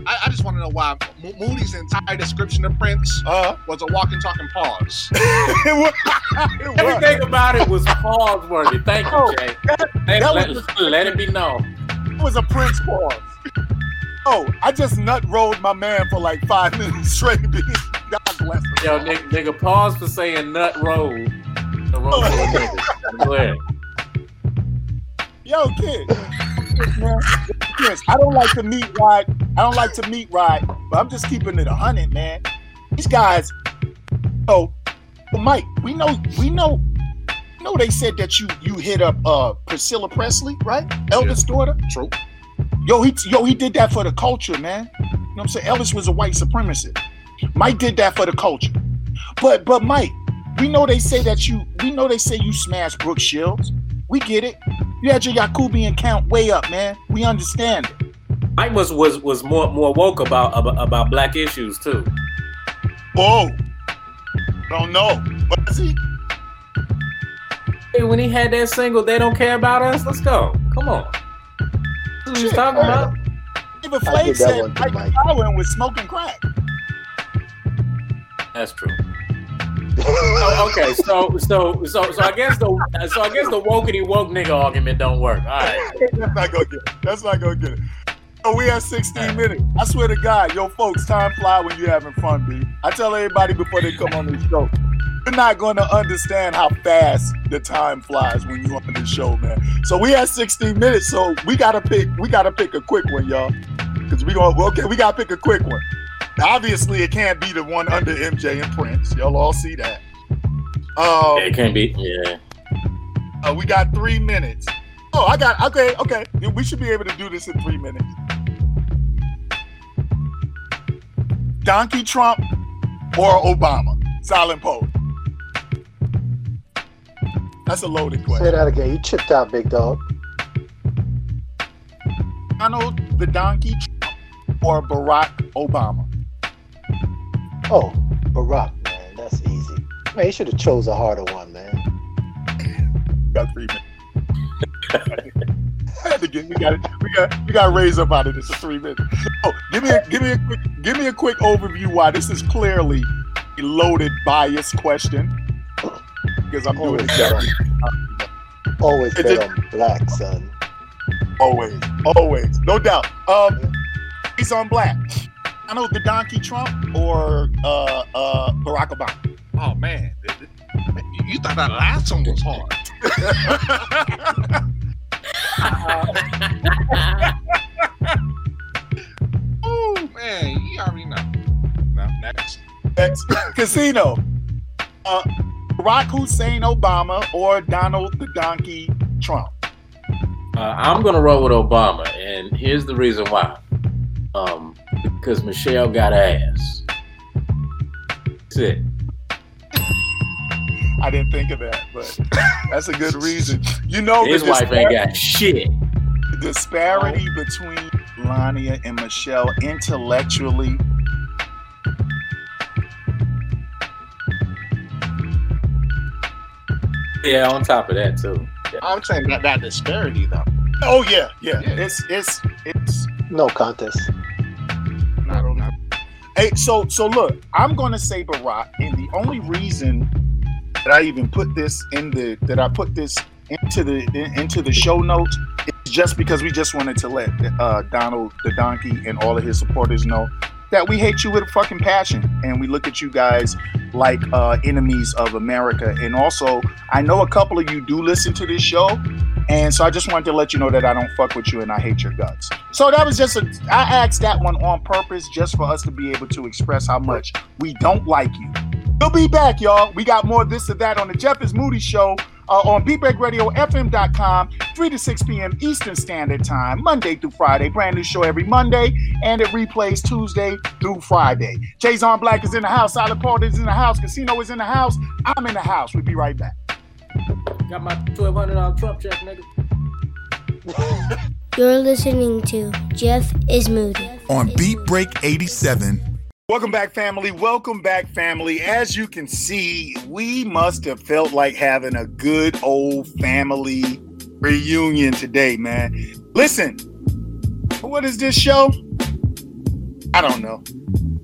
I, I just want to know why Mo- Moody's entire description of Prince Uh, was a walking, talking pause. [LAUGHS] it was, [LAUGHS] it was. Everything about it was pause worthy. Thank you, Jay. Let, that let, was let it be known. It was a Prince pause. Oh, I just nut rolled my man for like five [LAUGHS] minutes straight. B. God bless him. Yo, nigga, nigga, pause for saying nut roll. The road to the nigga. Go ahead. Yo, kid. Man, Chris, I don't like to meet ride. I don't like to meet ride, but I'm just keeping it a hundred, man. These guys. Oh, Mike, we know, we know, you know. They said that you you hit up uh Priscilla Presley, right? Elvis' daughter. True. Yo, he yo he did that for the culture, man. You know what I'm saying? Elvis was a white supremacist. Mike did that for the culture. But but Mike, we know they say that you we know they say you smashed Brooke Shields. We get it. You had your Yakubian count way up, man. We understand it. Mike was was was more more woke about about, about black issues too. Oh, don't know. Was he? Hey, when he had that single, they don't care about us. Let's go. Come on. That's what he's Shit, talking about. Even I Flake that said one to Mike Mike. Was smoking crack. That's true. Oh, [LAUGHS] okay, [LAUGHS] so so so so I guess the so I guess the wokety woke nigga argument don't work. All right. [LAUGHS] That's not gonna get it. That's not gonna get it. Oh, we have 16 minutes. I swear to God, yo, folks, time fly when you're having fun, B. I tell everybody before they come on this show, you're not gonna understand how fast the time flies when you're on this show, man. So we have 16 minutes, so we gotta pick. We gotta pick a quick one, y'all, because we gonna okay. We gotta pick a quick one. Obviously, it can't be the one under MJ and Prince. Y'all all see that. Um, Yeah, it can't be. Yeah. uh, we got three minutes. Oh, I got okay, okay. We should be able to do this in three minutes. Donkey Trump or Obama? Silent Poet. That's a loaded question. Say that again. You chipped out, big dog. Donald the Donkey Trump or Barack Obama? Oh, Barack, man, that's easy. Man, you should have chose a harder one, man. got three minutes. [LAUGHS] I had to get we got we got we got to raise up out of this three minutes. Oh, give me a give me a quick give me a quick overview why this is clearly a loaded bias question. Because I'm doing Always it exactly on, always It bet on black, son. always, always, no doubt. Um, he's on black. I know the Donkey Trump or uh uh Barack Obama. Oh man, Th- th- you you thought that last one was hard. [LAUGHS] oh man, you already know. Now next. Next, Casino. Uh, Barack Barack Hussein Obama or Donald the Donkey Trump? Uh, I'm gonna roll with Obama, and here's the reason why. Um, because Michelle got ass. That's it. I didn't think of that, but [LAUGHS] that's a good reason. You know, His wife ain't got shit. disparity between Melania and Michelle intellectually. Yeah, on top of that too. Yeah. I'm saying that that disparity though. Oh yeah, yeah. Yeah. It's it's it's No contest. Hey, so so look, I'm gonna say Barack, and the only reason that I even put this in the that I put this into the into the show notes is just because we just wanted to let uh, Donald the donkey and all of his supporters know that we hate you with a fucking passion, and we look at you guys like uh, enemies of America. And also, I know a couple of you do listen to this show, and so I just wanted to let you know that I don't fuck with you and I hate your guts. So that was just a I asked that one on purpose just for us to be able to express how much we don't like you. We'll be back, y'all. We got more of this or that on the Jeff is Moody show uh, on BeatBreakRadioFM.com, 3 to 6 p.m. Eastern Standard Time, Monday through Friday. Brand new show every Monday, and it replays Tuesday through Friday. Jayzon Black is in the house, Silent Poet is in the house, Kasino is in the house. I'm in the house. We'll be right back. Got my twelve hundred dollar Trump check, nigga. You're listening to Jeff is Moody. on Beat Break 87. Welcome back, family. Welcome back, family. As you can see, we must have felt like having a good old family reunion today, man. Listen, what is this show? I don't know.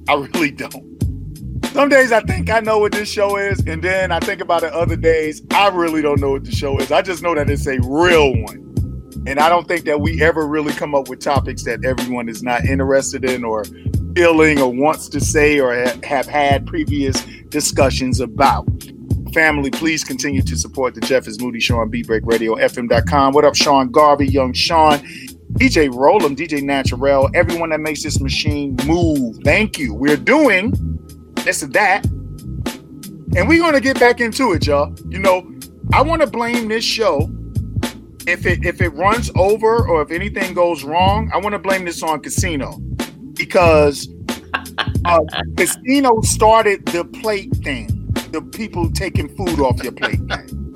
I really don't. Some days I think I know what this show is, and then I think about it other days. I really don't know what the show is. I just know that it's a real one. And I don't think that we ever really come up with topics that everyone is not interested in or feeling or wants to say or have had previous discussions about. Family, please continue to support the Jeff is Moody Show on BeatBreakRadioFM.com. What up, Sean Garvey, Young Sean, DJ Rollum, DJ Naturel, everyone that makes this machine move. Thank you. We're doing this and that. And we're going to get back into it, y'all. You know, I want to blame this show if it if it runs over or if anything goes wrong, I want to blame this on Kasino because uh, Kasino started the plate thing, the people taking food off your plate thing,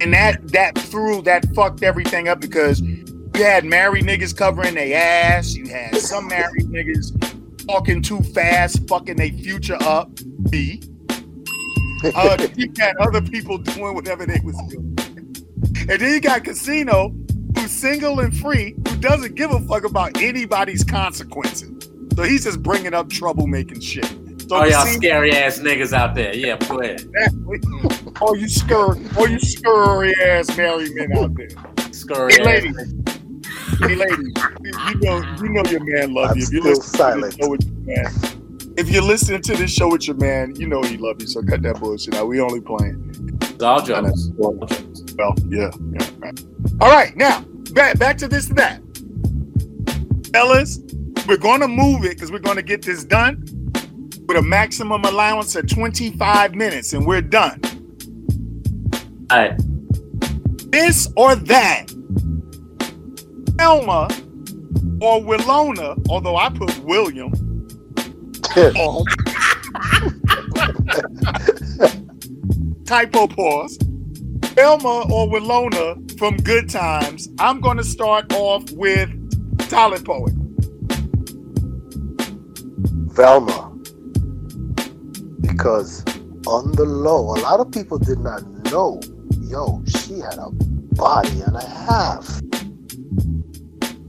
and that that threw that fucked everything up because you had married niggas covering their ass, you had some married niggas talking too fast, fucking their future up. B. Uh, you had other people doing whatever they was doing. And then you got Kasino, who's single and free, who doesn't give a fuck about anybody's consequences. So he's just bringing up troublemaking shit. So Oh y'all Kasino- scary ass niggas out there. Yeah, go ahead. or oh, you scurry, or oh, you scurry ass married men out there. Scurry Hey, ass. ladies. Hey, ladies. You know, you know your man loves I'm you. If you still listen to silent. this show with your man, if you're listening to this show with your man, you know he loves you. So cut that bullshit out. We only playing. It's all jokes. Well, well, yeah, yeah. Right. All right, now back back to this and that, fellas. We're gonna move it because we're gonna get this done with a maximum allowance of 25 minutes, and we're done. All right. This or that, Elma or Willona, although I put William. [LAUGHS] Typo pause. Elma or Willona from Good Times. I'm going to start off with Silent Poet. Velma. Because on the low, a lot of people did not know, yo, she had a body and a half.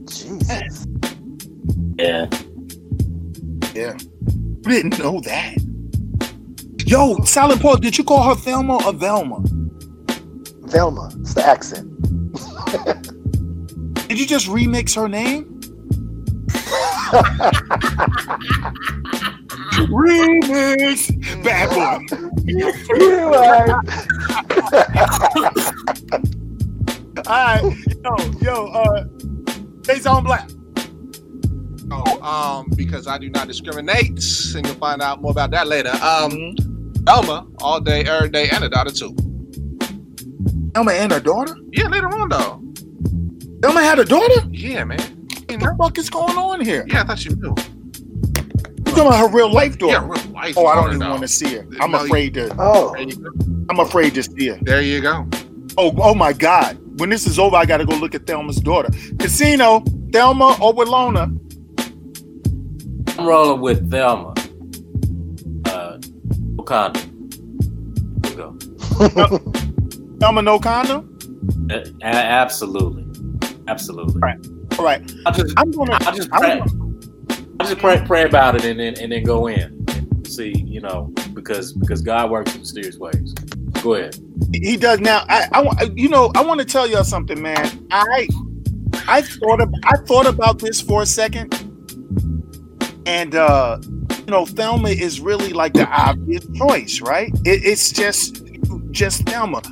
Jesus. Yeah. Yeah. You didn't know that. Yo, Silent Poet, did you call her Thelma or Velma? Velma. It's the accent. Did you just remix her name? [LAUGHS] Remix, bad boy. You right. All right, yo, yo, uh, on Black. Oh, um, because I do not discriminate, and you'll find out more about that later. Um, Elma all day, every day, and a daughter too. Elma and her daughter? Yeah, later on though. Elma had a daughter? Yeah, man. What the fuck is going on here? Yeah, I thought you knew. You talking about her real life daughter? Yeah, real life. Oh, I don't even though. want to see her. I'm No, you- afraid to. Oh, There you go. I'm afraid to see her. There you go. Oh, oh my God! When this is over, I got to go look at Thelma's daughter. Kasino, Thelma or Willona? I'm rolling with Thelma. Uh, Wakanda. Here we go. Thelma no condom. Uh, absolutely, absolutely. Right. All right, I just, I'm gonna. I just I'm pray, I just pray, pray about it and then and then go in and see, you know, because because God works in mysterious ways. Go ahead. he does now. I, I, you know, I want to tell y'all something, man. I, I thought of, I thought about this for a second, and uh, you know, Thelma is really like the obvious choice, right? It, it's just, just Thelma.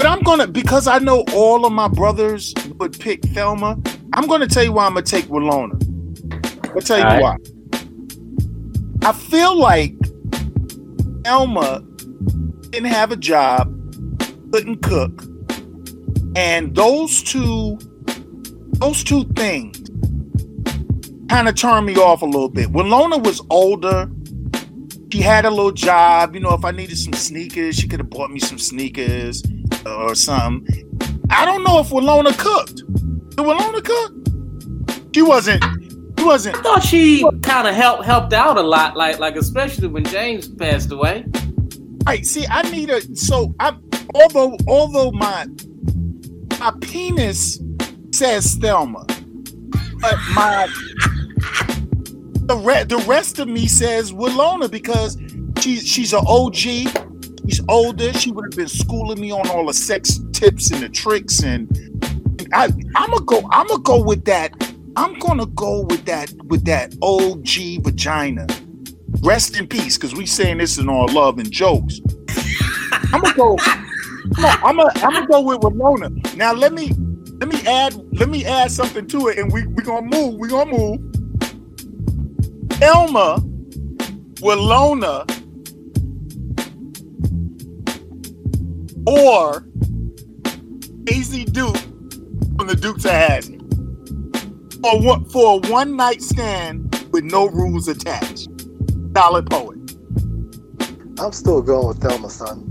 But I'm gonna because I know all of my brothers would pick Thelma. I'm gonna tell you why I'm gonna take Willona. I'll tell you right. why. I feel like Elma didn't have a job, couldn't cook, and those two, those two things, kind of turned me off a little bit. Willona was older. She had a little job. You know, if I needed some sneakers, she could have bought me some sneakers or something. I don't know if Willona cooked. Did Willona cook? She wasn't. She wasn't. I thought she kind of helped helped out a lot, like like especially when James passed away. Right. See, I need a. So I, although although my my penis says Thelma, but my the re- the rest of me says Willona because she's she's an OG. She's older. She would have been schooling me on all the sex tips and the tricks, and I I'm gonna go. I'm gonna go with that. I'm gonna go with that with that OG vagina. Rest in peace, because we saying this in all love and jokes. I'm gonna go. No, I'm gonna I'm gonna go with Ramona. Now let me let me add let me add something to it, and we we gonna move. We gonna move. Elma, Willona, or Daisy Duke from the Dukes of Hazzard. For one for a one night stand with no rules attached. Silent poet. I'm still going with Thelma, son.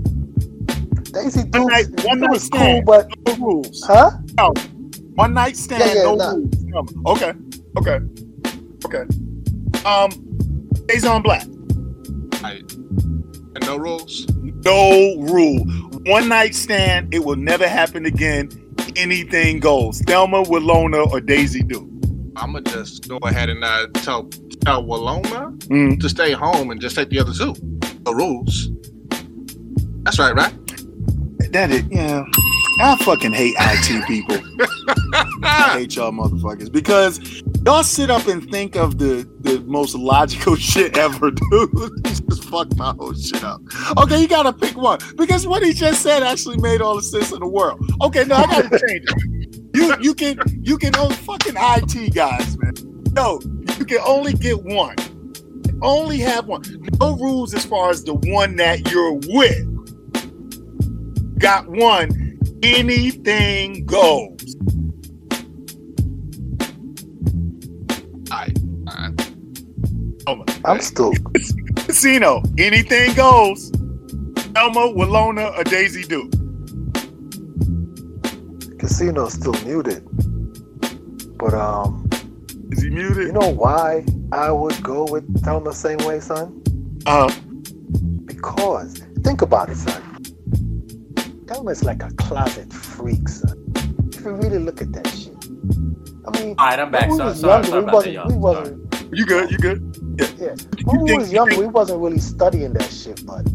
Daisy One night, one night was cool, stand, but no rules. huh? No. One night stand, Yeah, yeah, no nah. rules. No. Okay, okay, okay. Um, Jayzon Black, I, and no rules. no rule. One night stand, it will never happen again. Anything goes. Thelma, Willona, or Daisy Duke. I'm gonna just go ahead and uh, tell tell Walona Mm. to stay home and just take the other two. The rules. That's right, right? That is, yeah. I fucking hate IT people. I [LAUGHS] hate y'all motherfuckers because y'all sit up and think of the the most logical [LAUGHS] shit ever, dude. Fucked my whole shit up. Okay, you gotta pick one because what he just said actually made all the sense in the world. Okay, no, I gotta [LAUGHS] change it. You you can you can only fucking IT guys, man. No, you can only get one. Only have one. No rules as far as the one that you're with. Got one. Anything goes. I'm still [LAUGHS] Kasino. Anything goes. Elmo, Willona, or Daisy Duke. Kasino still muted. But um, Is he muted? you know why I would go with Thelma the same way, son? uh, Because think about it, son. Thelma is like a closet freak, son. If you really look at that shit. I mean, All right, I'm back. when we Sorry, was sorry, younger, sorry we about that, wasn't, y'all. we wasn't, you good? You good? yeah. yeah. When we was you younger, we wasn't really studying that shit, but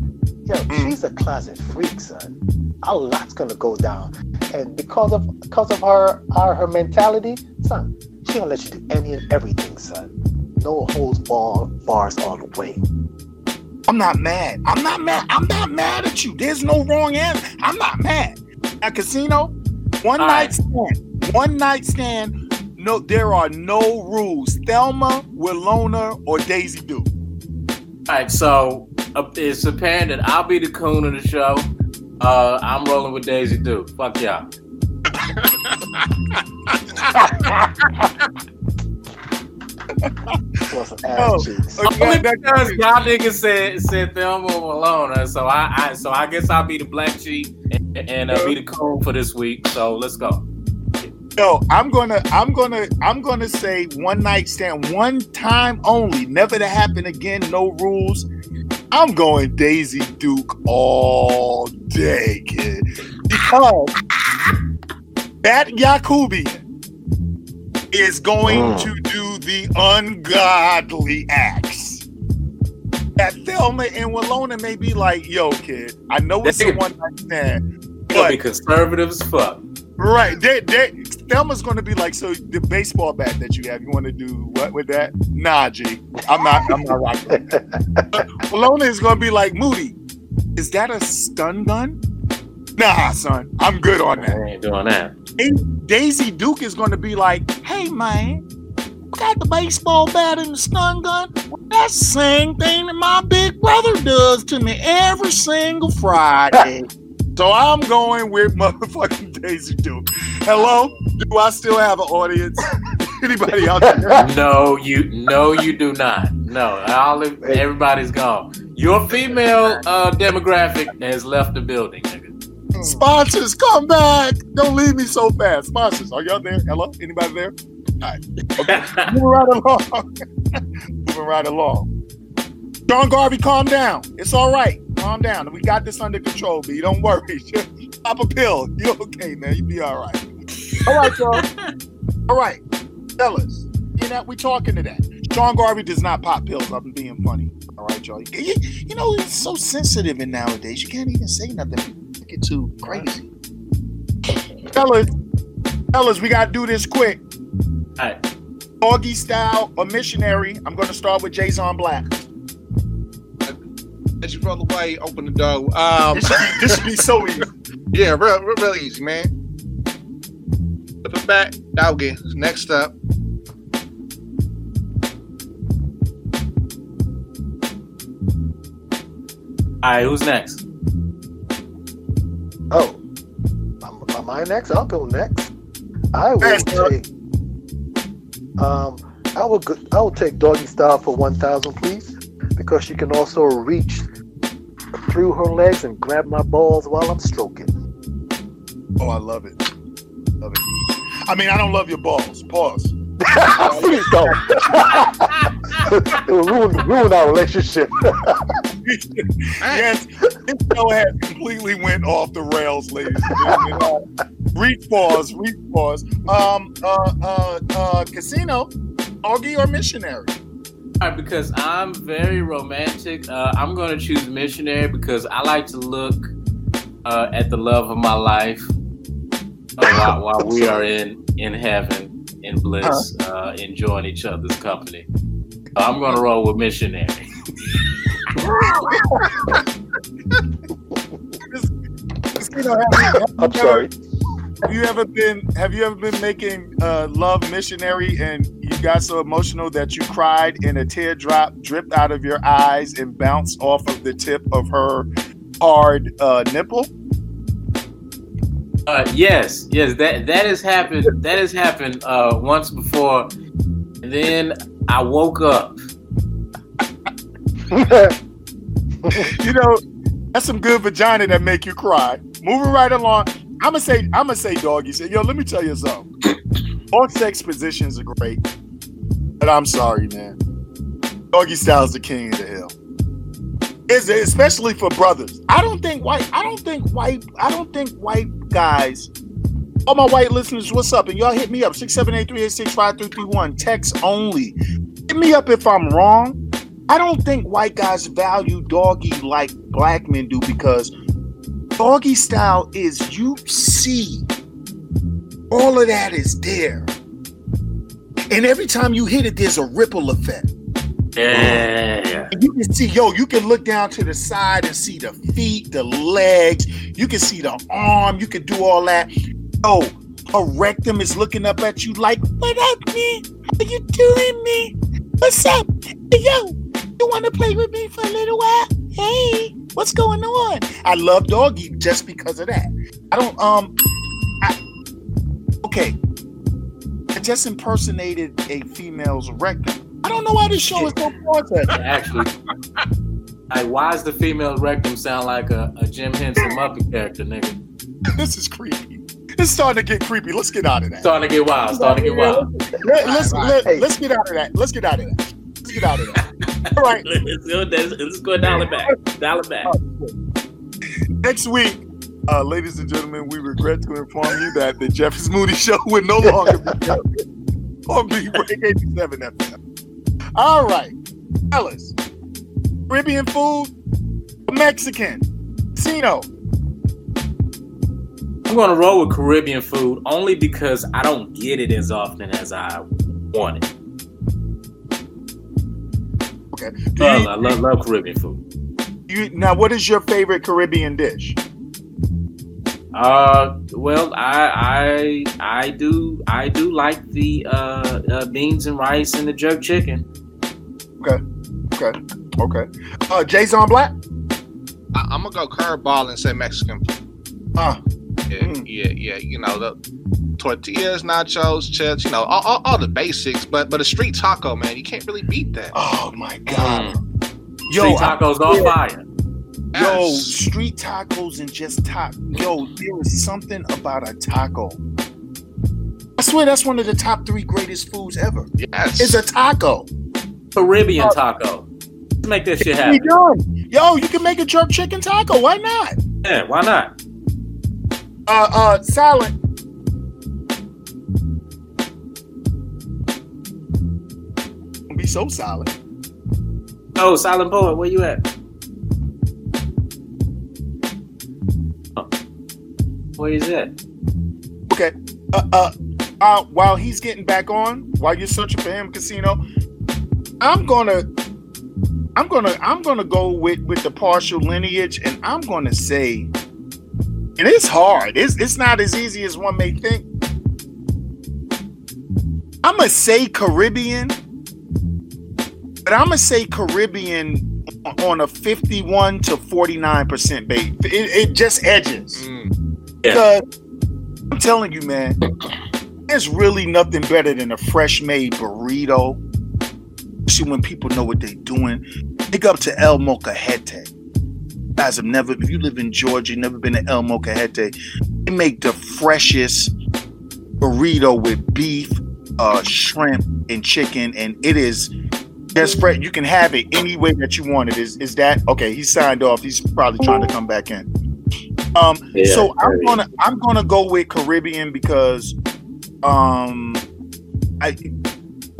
yo, Mm. she's a closet freak, son. A lot's gonna go down, and because of because of her her, her mentality, son, she gonna let you do any and everything, son. No holds bar, bars all the way. I'm not mad. I'm not mad. I'm not mad at you. There's no wrong answer. I'm not mad. At Kasino, one All night right. stand. One night stand. No, there are no rules. Thelma, Willona, or Daisy Duke. All right, so uh, it's apparent that I'll be the coon of the show. Uh, I'm rolling with Daisy Duke. Fuck y'all. Oh, ass okay, Only because y'all niggas said said Thelma Malone, so I, I so I guess I'll be the black sheep and, and uh, be the coon for this week. So let's go. Yo, I'm gonna, I'm gonna, I'm gonna say one night stand, one time only, never to happen again. No rules. I'm going Daisy Duke all day, kid, because that Yakubian is going Mm. to do the ungodly acts. That Thelma and Walona may be like, "Yo, kid, I know it's a one night stand, Gonna be but conservative as fuck. Right. They, they, Thelma's going to be like, so the baseball bat that you have, you want to do what with that? Nah, G. I'm not, I'm not rocking with that. [LAUGHS] Walona is going to be like, Moody, is that a stun gun? Nah, son. I'm good on I that. ain't doing that. And Daisy Duke is going to be like, hey, man, got the baseball bat and the stun gun? Well, that's the same thing that my big brother does to me every single Friday. [LAUGHS] So I'm going with [LAUGHS] motherfucking Daisy Duke. Hello? Do I still have an audience? [LAUGHS] Anybody out there? [LAUGHS] No, you no, you do not. No, all everybody's gone. Your female uh, demographic has left the building, nigga. Sponsors, come back. Don't leave me so fast. Sponsors, are y'all there? Hello? Anybody there? All right. Okay. Moving right along. Moving right along. John Garvey, calm down. It's all right. Calm down. We got this under control, B. Don't worry. Just [LAUGHS] pop a pill. [LAUGHS] You okay, man? You be all right. All right, y'all. [LAUGHS] all right. Fellas, you know, we talking to that. John Garvey does not pop pills. I'm being funny. All right, y'all. You, you know, it's so sensitive in nowadays. You can't even say nothing. Get too crazy. Fellas, fellas, we gotta do this quick. All right. Doggy style or missionary. I'm gonna start with Jayzon Black. As you roll away, open the door. Um, This should be, this should be so easy. yeah, real, real, real easy, man. Flip it back, doggy. Next up. All right, who's next? Oh, am, am I next? I'll go next. I will Yes, take. Um, I will. Go, I will take doggy style for one thousand, please, because she can also reach through her legs and grab my balls while I'm stroking. Oh, I love it. Love it. I mean, I don't love your balls. Pause. [LAUGHS] Please don't. it will ruin, ruin our relationship. [LAUGHS] yes, this show has completely went off the rails, ladies and gentlemen. Uh, reach pause, reach pause. Um, uh, uh, uh, Kasino, doggy or missionary? All right, because I'm very romantic. Uh, I'm going to choose missionary because I like to look uh, at the love of my life while, [LAUGHS] while we are in in heaven in bliss, uh, enjoying each other's company. So I'm going to roll with missionary. Kasino, have you, have I'm sorry. Have you ever been? Have you ever been making uh, love missionary and you got so emotional that you cried and a teardrop dripped out of your eyes and bounced off of the tip of her hard uh, nipple? Uh, yes, yes, that that has happened. That has happened uh, once before. And then I woke up. [LAUGHS] you know, that's some good vagina that make you cry. Moving right along, I'm gonna say, I'm gonna say, doggy. Yo, let me tell you something. All sex positions are great, but I'm sorry, man. Doggy style's the king of the hill. Is especially for brothers? I don't think white. I don't think white. I don't think white guys. All my white listeners, what's up? And y'all hit me up six seven eight three eight six five three three one. Text only. Hit me up if I'm wrong. I don't think white guys value doggy like black men do because doggy style is you see all of that is there. And every time you hit it, there's a ripple effect. Yeah. And you can see, yo, you can look down to the side and see the feet, the legs, you can see the arm, you can do all that. Yo, her rectum is looking up at you like, what up, me? How you doing, me? What's up? Yo, you want to play with me for a little while? hey, what's going on? I love Doggy just because of that. I don't um I, okay. I just impersonated a female's rectum. I don't know why this show is so processed. [LAUGHS] Actually, like, why does the female rectum sound like a, a Jim Henson Muppet character, nigga? [LAUGHS] This is creepy. It's starting to get creepy. Let's get out of that. Starting to get wild. Starting to get wild. Let, us let, Hey. let's get out of that. Let's get out of that. Let's get out of that. [LAUGHS] All right. let's go. Let's, let's go dial it back. Dollar back. Next week, uh, ladies and gentlemen, we regret to inform you that the Jeff is Moody Show will no longer be [LAUGHS] on Beat Break 87 FM. All right, fellas. Caribbean food, Mexican, Kasino. I'm gonna roll with Caribbean food only because I don't get it as often as I want it. Okay. Do Love, you, I love, love Caribbean food. you, now, what is your favorite Caribbean dish? Uh, well, I I I do I do like the uh, uh beans and rice and the jerk chicken. Okay, okay, okay. Uh, Jayzon Black. I, I'm gonna go curveball and say Mexican. Uh, Yeah, Mm. yeah, yeah. You know the tortillas, nachos, chips. You know all, all, all the basics. But but a street taco, man, you can't really beat that. oh my God. Yo, Yo, Street tacos on fire. Yo, street tacos and just taco. Yo, there is something about a taco. I swear that's one of the top three greatest foods ever. yes. It's a taco. Caribbean taco. Let's make this shit happen. done. Yo, you can make a jerk chicken taco. Why not? Yeah, why not? Uh, uh, salad. Be so solid. Oh, Silent Poet, where you at? Oh. Where is it? Okay. Uh, uh, uh, while he's getting back on, while you're searching for him, Kasino, I'm gonna, I'm gonna, I'm gonna go with with the partial lineage, and I'm gonna say, and it's hard. It's it's not as easy as one may think. I'm gonna say Caribbean, but I'm gonna say Caribbean on a 51 to 49 percent base. It, it just edges. Mm. Because I'm telling you, man, there's really nothing better than a fresh made burrito. See when people know what they're doing. Pick up to El Molcajete. Guys have never, if you live in Georgia, never been to El Molcajete, they make the freshest burrito with beef, uh, shrimp, and chicken, and it is just fresh. You can have it any way that you want it. Is is that okay? He signed off. He's probably trying to come back in. Um, Yeah, so I'm gonna I'm gonna go with Caribbean because um I you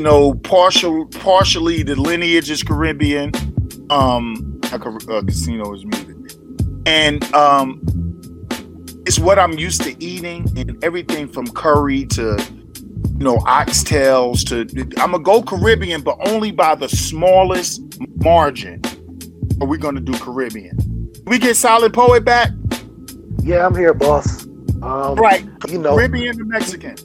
know partial partially the lineage is Caribbean. Um a, Car- uh, Kasino is muted. And um it's what I'm used to eating and everything from curry to you know oxtails to I'm gonna go Caribbean but only by the smallest margin. Are we gonna do Caribbean? We get Silent Poet back? Yeah, I'm here, boss. Um, Right. You know, Caribbean and Mexican.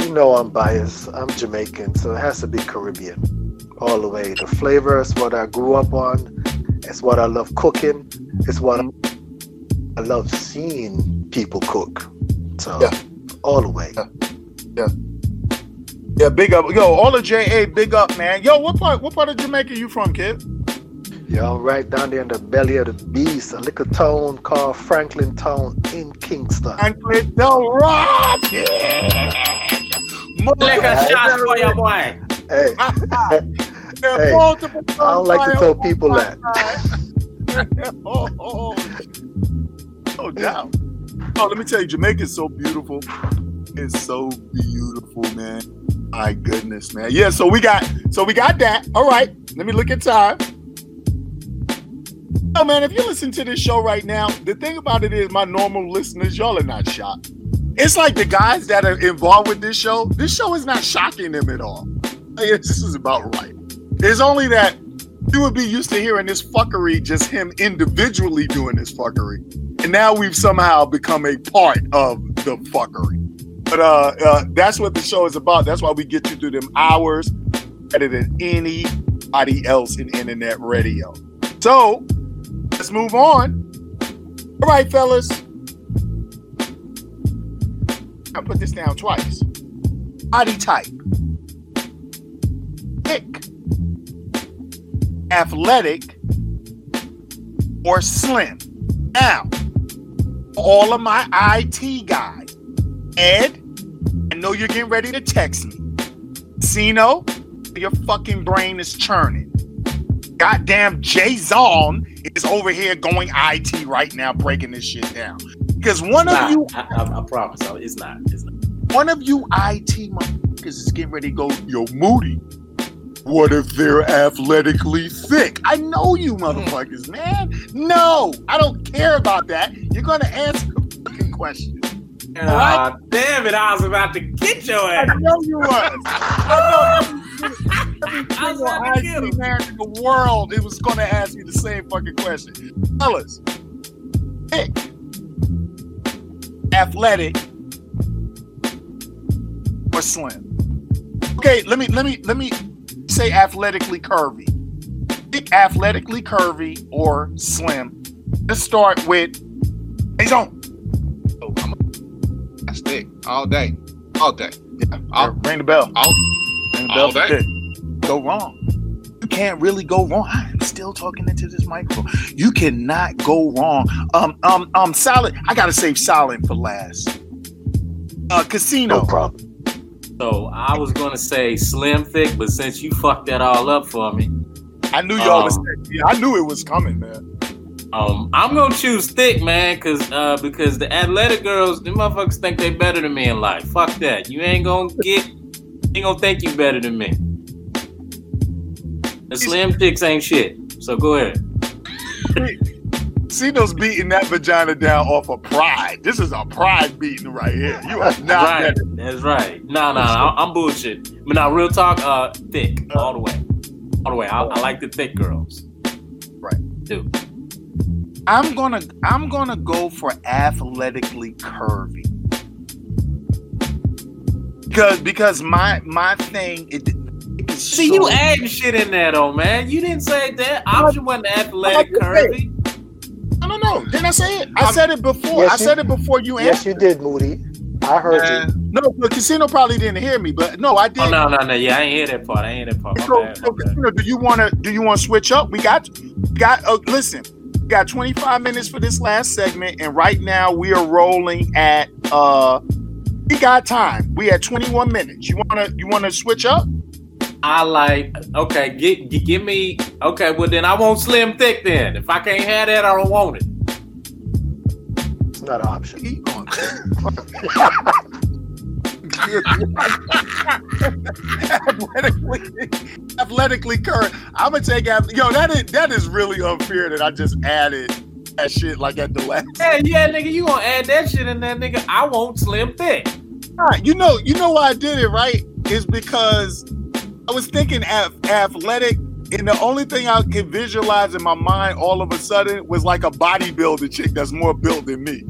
you know I'm biased. I'm Jamaican, so it has to be Caribbean all the way. The flavor is what I grew up on. It's what I love cooking. It's what I love seeing people cook. So Yeah. all the way. Yeah, big up. Yo, all the JA, big up, man. Yo, what part what part of Jamaica you from, kid? Yeah, I'm right down there in the belly of the beast, a little town called Franklin Town in Kingston. Franklin Del Rock. Yeah. Lick a shot for your boy. Hey, [LAUGHS] Hey, multiple I don't like to tell on people oh, that. side. [LAUGHS] Oh, oh, oh, no doubt. Oh, let me tell you, Jamaica is so beautiful. It's so beautiful, man. My goodness, man. Yeah, so we got so we got that. All right. Let me look at time. Oh man, if you listen to this show right now, the thing about it is my normal listeners, y'all are not shocked. It's like the guys that are involved with this show, this show is not shocking them at all. Like, this is about right. It's only that you would be used to hearing this fuckery, just him individually doing this fuckery. And now we've somehow become a part of the fuckery. But uh, uh that's what the show is about. That's why we get you through them hours better than anybody else in internet radio. So Let's move on. All right, fellas. I put this down twice. Body type. Thick. Athletic or slim. Now, all of my IT guys, Ed, I know you're getting ready to text me. Sino, your fucking brain is churning. Goddamn Jayzon is over here going IT right now, breaking this shit down. Because one Nah, of you, I, I, I promise, oh, it's not. It's not. one of you IT motherfuckers is getting ready to go, yo, Moody. What if they're athletically thick? I know you hmm. motherfuckers, man. No, I don't care about that. You're gonna answer the fucking question. Ah, damn it! I was about to get your ass. [LAUGHS] I know you was. I know every, every single to IT man in the world, it was gonna ask me the same fucking question. Fellas, thick, athletic, or slim? Okay, let me let me let me say athletically curvy. Thick, athletically curvy, or slim. Let's start with I'm a, that's thick all day, all day. Yeah, I'll- ring the bell. All, Ring the all bell for day. thick. Go wrong. You can't really go wrong. I'm still talking into this microphone. You cannot go wrong. Um, um, um, solid. I gotta save silent for last. Uh, Kasino. No problem. So I was gonna say slim thick, but since you fucked that all up for me, I knew y'all. Um, Yeah, I knew it was coming, man. Um, I'm gonna choose thick, man, cause uh, because the athletic girls, the motherfuckers think they better than me in life. Fuck that. You ain't gonna get, ain't gonna think you better than me. The slim chicks ain't shit. So go ahead. Kasino's beating that vagina down off of pride. This is a pride beating right here. You are not right. better. That's right. Nah, nah, I'm bullshit. But now, real talk, uh, thick all the way, all the way. I, I like the thick girls. Right. Dude. I'm gonna I'm gonna go for athletically curvy. Because because my my thing it, it is See, so- you adding shit in there though, man. You didn't say that option wasn't athletic I curvy. I don't know. Didn't I say it? I said it before. Yes, I you- said it before you Yes, you did, Moody. I heard Man, you. No, the Kasino probably didn't hear me, but no, I did. Oh no, no, no. Yeah, I ain't hear that part. I ain't hear that part. My So, bad, so my bad. Kasino, do you want to do you want to switch up? We got got uh, listen. We got 25 minutes for this last segment, and right now we are rolling at uh. We got time. We at 21 minutes. You wanna you wanna switch up? I like. Okay, get, gi- give me. Okay, well then I want slim thick. Then if I can't have that, I don't want it. It's not an option. [LAUGHS] Athletically, athletically current. I'm gonna take ath- yo. That is that is really unfair that I just added that shit like at the last. Yeah, yeah, nigga, you gonna add that shit in there, nigga? I won't slim thick. Alright, You know, you know why I did it right is because I was thinking ath- athletic, and the only thing I could visualize in my mind all of a sudden was like a bodybuilder chick that's more built than me.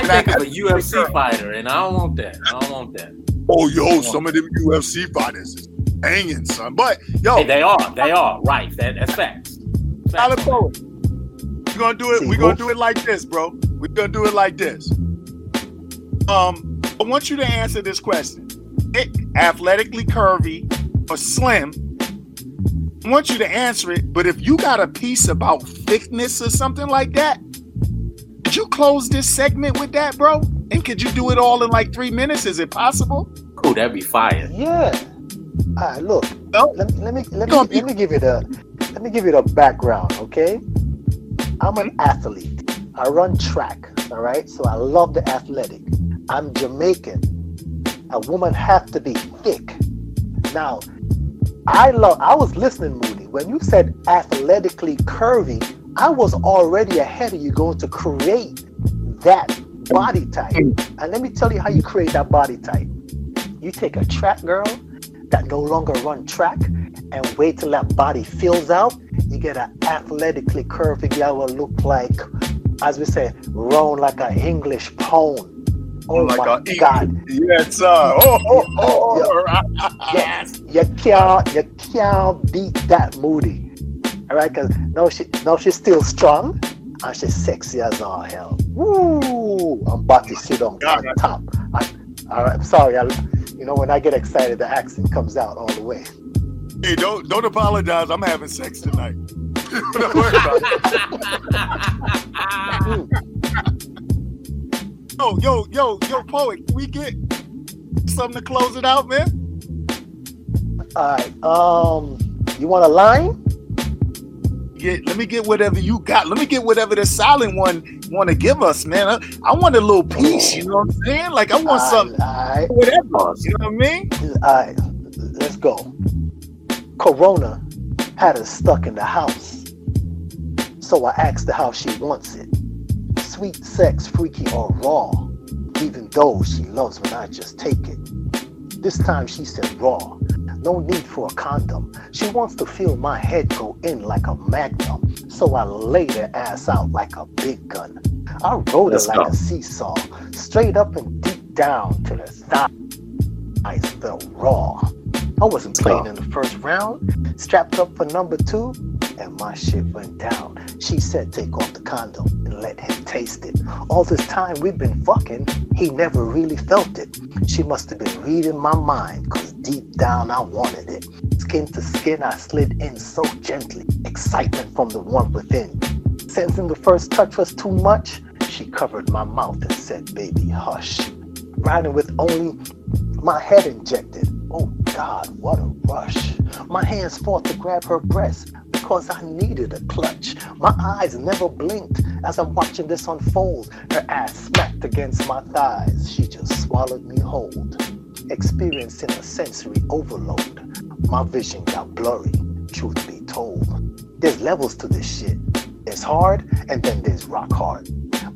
I And think of a UFC fighter, and I don't want that. I don't want that. Oh, yo, some of them UFC fighters is hanging, son. But yo, Hey, they are. They are. Right. That, that's facts. Tyler facts. Bowen. We're gonna do it. We're gonna do it like this, bro. We're gonna do it like this. Um, I want you to answer this question: Thick, athletically curvy, or slim? I want you to answer it. But if you got a piece about thickness or something like that, could you close this segment with that, bro? And could you do it all in like three minutes? Is it possible? Cool. That'd be fire. Yeah. All right, look. No. Let, let me let me Don't let me give you the let me give you the background, okay? I'm an Mm-hmm. athlete. I run track, all right? So I love the athletic. I'm Jamaican. A woman have to be thick. Now, I love I was listening, Moody. When you said athletically curvy, I was already ahead of you going to create that body type. Hmm. And let me tell you how you create that body type. You take a track girl that no longer run track and wait till that body fills out. You get an athletically curvy girl will look like, as we say, round like an English pound. Oh like my a- God. Yes, sir. Oh, oh, oh, oh. [LAUGHS] Yes, you can't, you can't beat that Moody. All right, because now she, no, she's still strong. and she's sexy as all hell. Woo! I'm about to sit on, on top. I, I, I'm sorry, I, you know, when I get excited, the accent comes out all the way. Hey, don't don't apologize. I'm having sex tonight. [LAUGHS] don't worry about it. yo, yo, yo, yo, poet, can we get something to close it out, man? All right. Um, you want a line? Get, let me get whatever you got. Let me get whatever the silent one want to give us, man. I, I, want a little piece. You know what I'm saying? Like I want all something. Right. Whatever. You know what I mean? All right. Let's go. Corona had us stuck in the house. So I asked her how she wants it. Sweet sex, freaky or raw. Even though she loves when I just take it. This time she said raw no need for a condom. She wants to feel my head go in like a magnum, so I laid her ass out like a big gun. I rode her like a seesaw, straight up and deep down till her thighs felt raw. I wasn't playing in the first round, strapped up for number two, and my shit went down. She said, take off the condom and let him taste it. All this time we've been fucking, he never really felt it. She must have been reading my mind, cause deep down I wanted it. Skin to skin, I slid in so gently, excitement from the one within. Sensing the first touch was too much, she covered my mouth and said, baby, hush. Riding with only my head injected. Oh God, what a rush. My hands fought to grab her breast, because I needed a clutch. My eyes never blinked as I'm watching this unfold. Her ass smacked against my thighs. She just swallowed me whole. Experiencing a sensory overload. My vision got blurry, truth be told. There's levels to this shit. There's hard, and then there's rock hard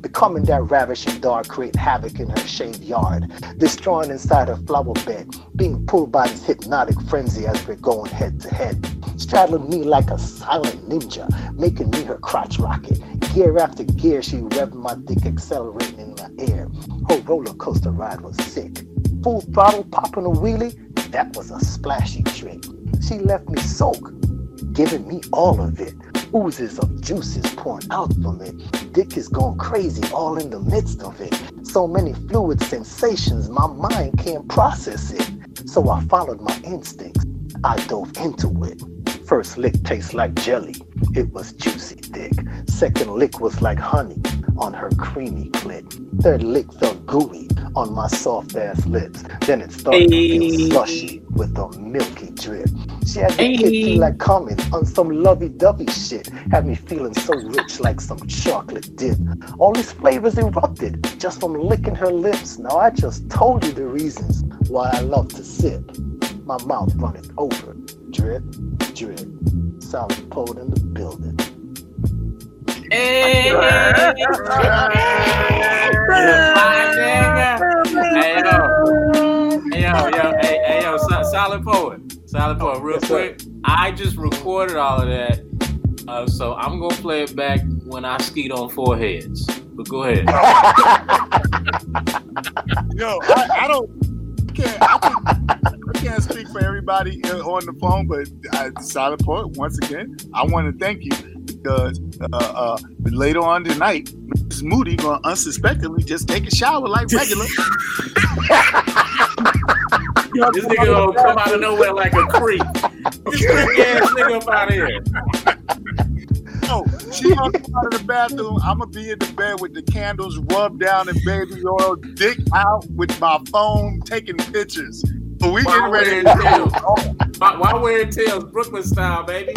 becoming that ravishing dog, create havoc in her shaved yard, destroying inside her flower bed, being pulled by this hypnotic frenzy as we're going head to head, straddling me like a silent ninja, making me her crotch rocket. Gear after gear, she revved my dick, accelerating in the air. Her roller coaster ride was sick. Full throttle, popping a wheelie, that was a splashy trick. She left me soaked, giving me all of it oozes of juices pouring out from it. Dick is going crazy all in the midst of it. So many fluid sensations, my mind can't process it. So I followed my instincts. I dove into it. First lick tastes like jelly. It was juicy dick. Second lick was like honey on her creamy clit. Third lick felt gooey on my soft ass lips. Then it started hey. to feel slushy with a milky drip. She had me hey. like coming on some lovey-dovey shit. Had me feeling so rich like some chocolate dip. All these flavors erupted just from licking her lips. Now I just told you the reasons why I love to sip. My mouth running over. Drip, drip. Silent Poet in the building. Hey, hey, yo, yo, hey, hey, yo, Silent Poet, Silent Poet. Real quick, I just recorded all of that, uh, so I'm gonna play it back when I skeet on foreheads. But go ahead. [LAUGHS] yo, I, I don't can't. I, can, I can't speak for everybody on the phone, but I, Silent Poet. Once again, I want to thank you because uh, uh, later on tonight, Mrs. Moody gonna unsuspectingly just take a shower like regular. [LAUGHS] this nigga gonna come out of nowhere like a creep. This creepy ass nigga up out of here. [LAUGHS] No, she gonna come out of the bathroom. I'm gonna be in the bed with the candles rubbed down and baby oil, dick out with my phone, taking pictures. But we getting ready to tails. Why wearing tails, Brooklyn style, baby?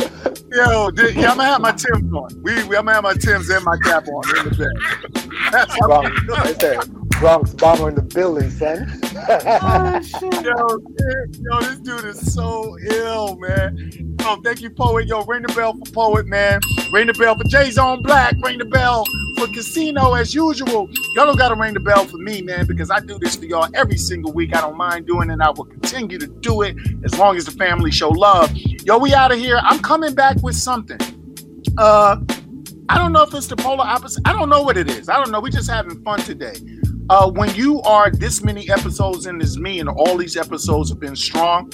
Yo, yeah, I'm gonna have my Tim's on. We, we I'm gonna have my Tim's and my cap on in the bed. That's how Bronx, right there. Bronx bomber in the building, son. oh, [LAUGHS] yo, yo, this dude is so ill, man. Oh, thank you, poet. Yo, ring the bell for poet, man. Ring the bell for Jayzon Black. Ring the bell for Kasino as usual. Y'all don't gotta ring the bell for me, man, because I do this for y'all every single week. I don't mind doing it. And I will continue to do it as long as the family show love. Yo, we out of here. I'm coming back with something. Uh, I don't know if it's the polar opposite. I don't know what it is. I don't know. We just having fun today. Uh, when you are this many episodes in as me, and all these episodes have been strong,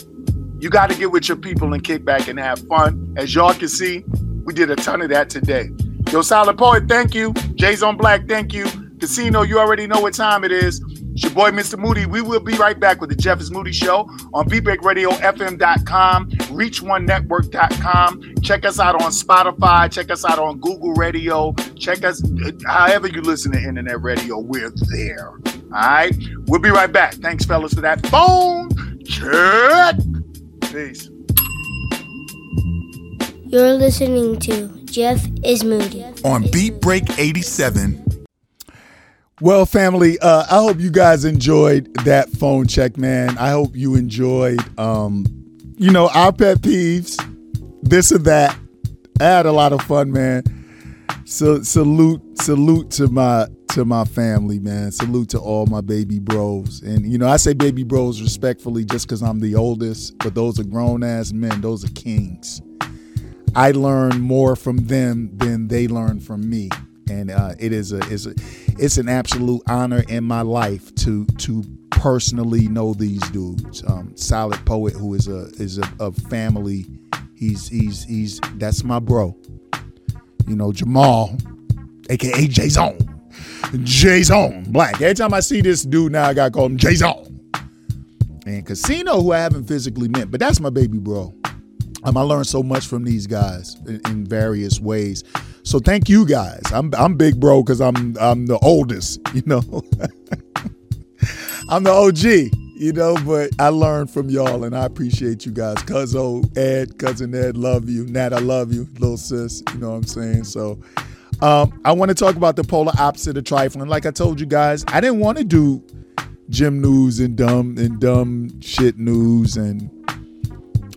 you got to get with your people and kick back and have fun. As y'all can see, we did a ton of that today. Yo, Silent Poet, thank you. Jayzon Black, thank you. Kasino, you already know what time it is. It's your boy, Mr. Moody. We will be right back with the Jeff is Moody Show on BeatBreakRadioFM.com, ReachOneNetwork.com. Check us out on Spotify. Check us out on Google Radio. Check us, however you listen to internet radio, we're there. All right? We'll be right back. Thanks, fellas, for that phone check. Peace. You're listening to Jeff is Moody. on Beat Break 87. Well, family, uh, I hope you guys enjoyed that phone check, man. I hope you enjoyed, um, you know, our pet peeves, this or that. I had a lot of fun, man. So salute, salute to my to my family, man. Salute to all my baby bros, and you know, I say baby bros respectfully, just because I'm the oldest. But those are grown ass men. Those are kings. I learn more from them than they learn from me, and uh, it is a a it's an absolute honor in my life to to personally know these dudes. Um, Silent Poet, who is a is a, a family, he's he's he's that's my bro. You know Jamal, aka J Zone, Jayzon Black. Every time I see this dude now, I got to call him J Zone. And Kasino, who I haven't physically met, but that's my baby bro. Um, I learned so much from these guys in, in various ways. So thank you guys. I'm I'm big bro because I'm I'm the oldest, you know. [LAUGHS] I'm the OG, you know, but I learned from y'all and I appreciate you guys. Cuzzo, Ed, cousin Ed, love you. Nat, I love you, little sis. You know what I'm saying? So um, I want to talk about the polar opposite of trifling. Like I told you guys, I didn't want to do gym news and dumb and dumb shit news and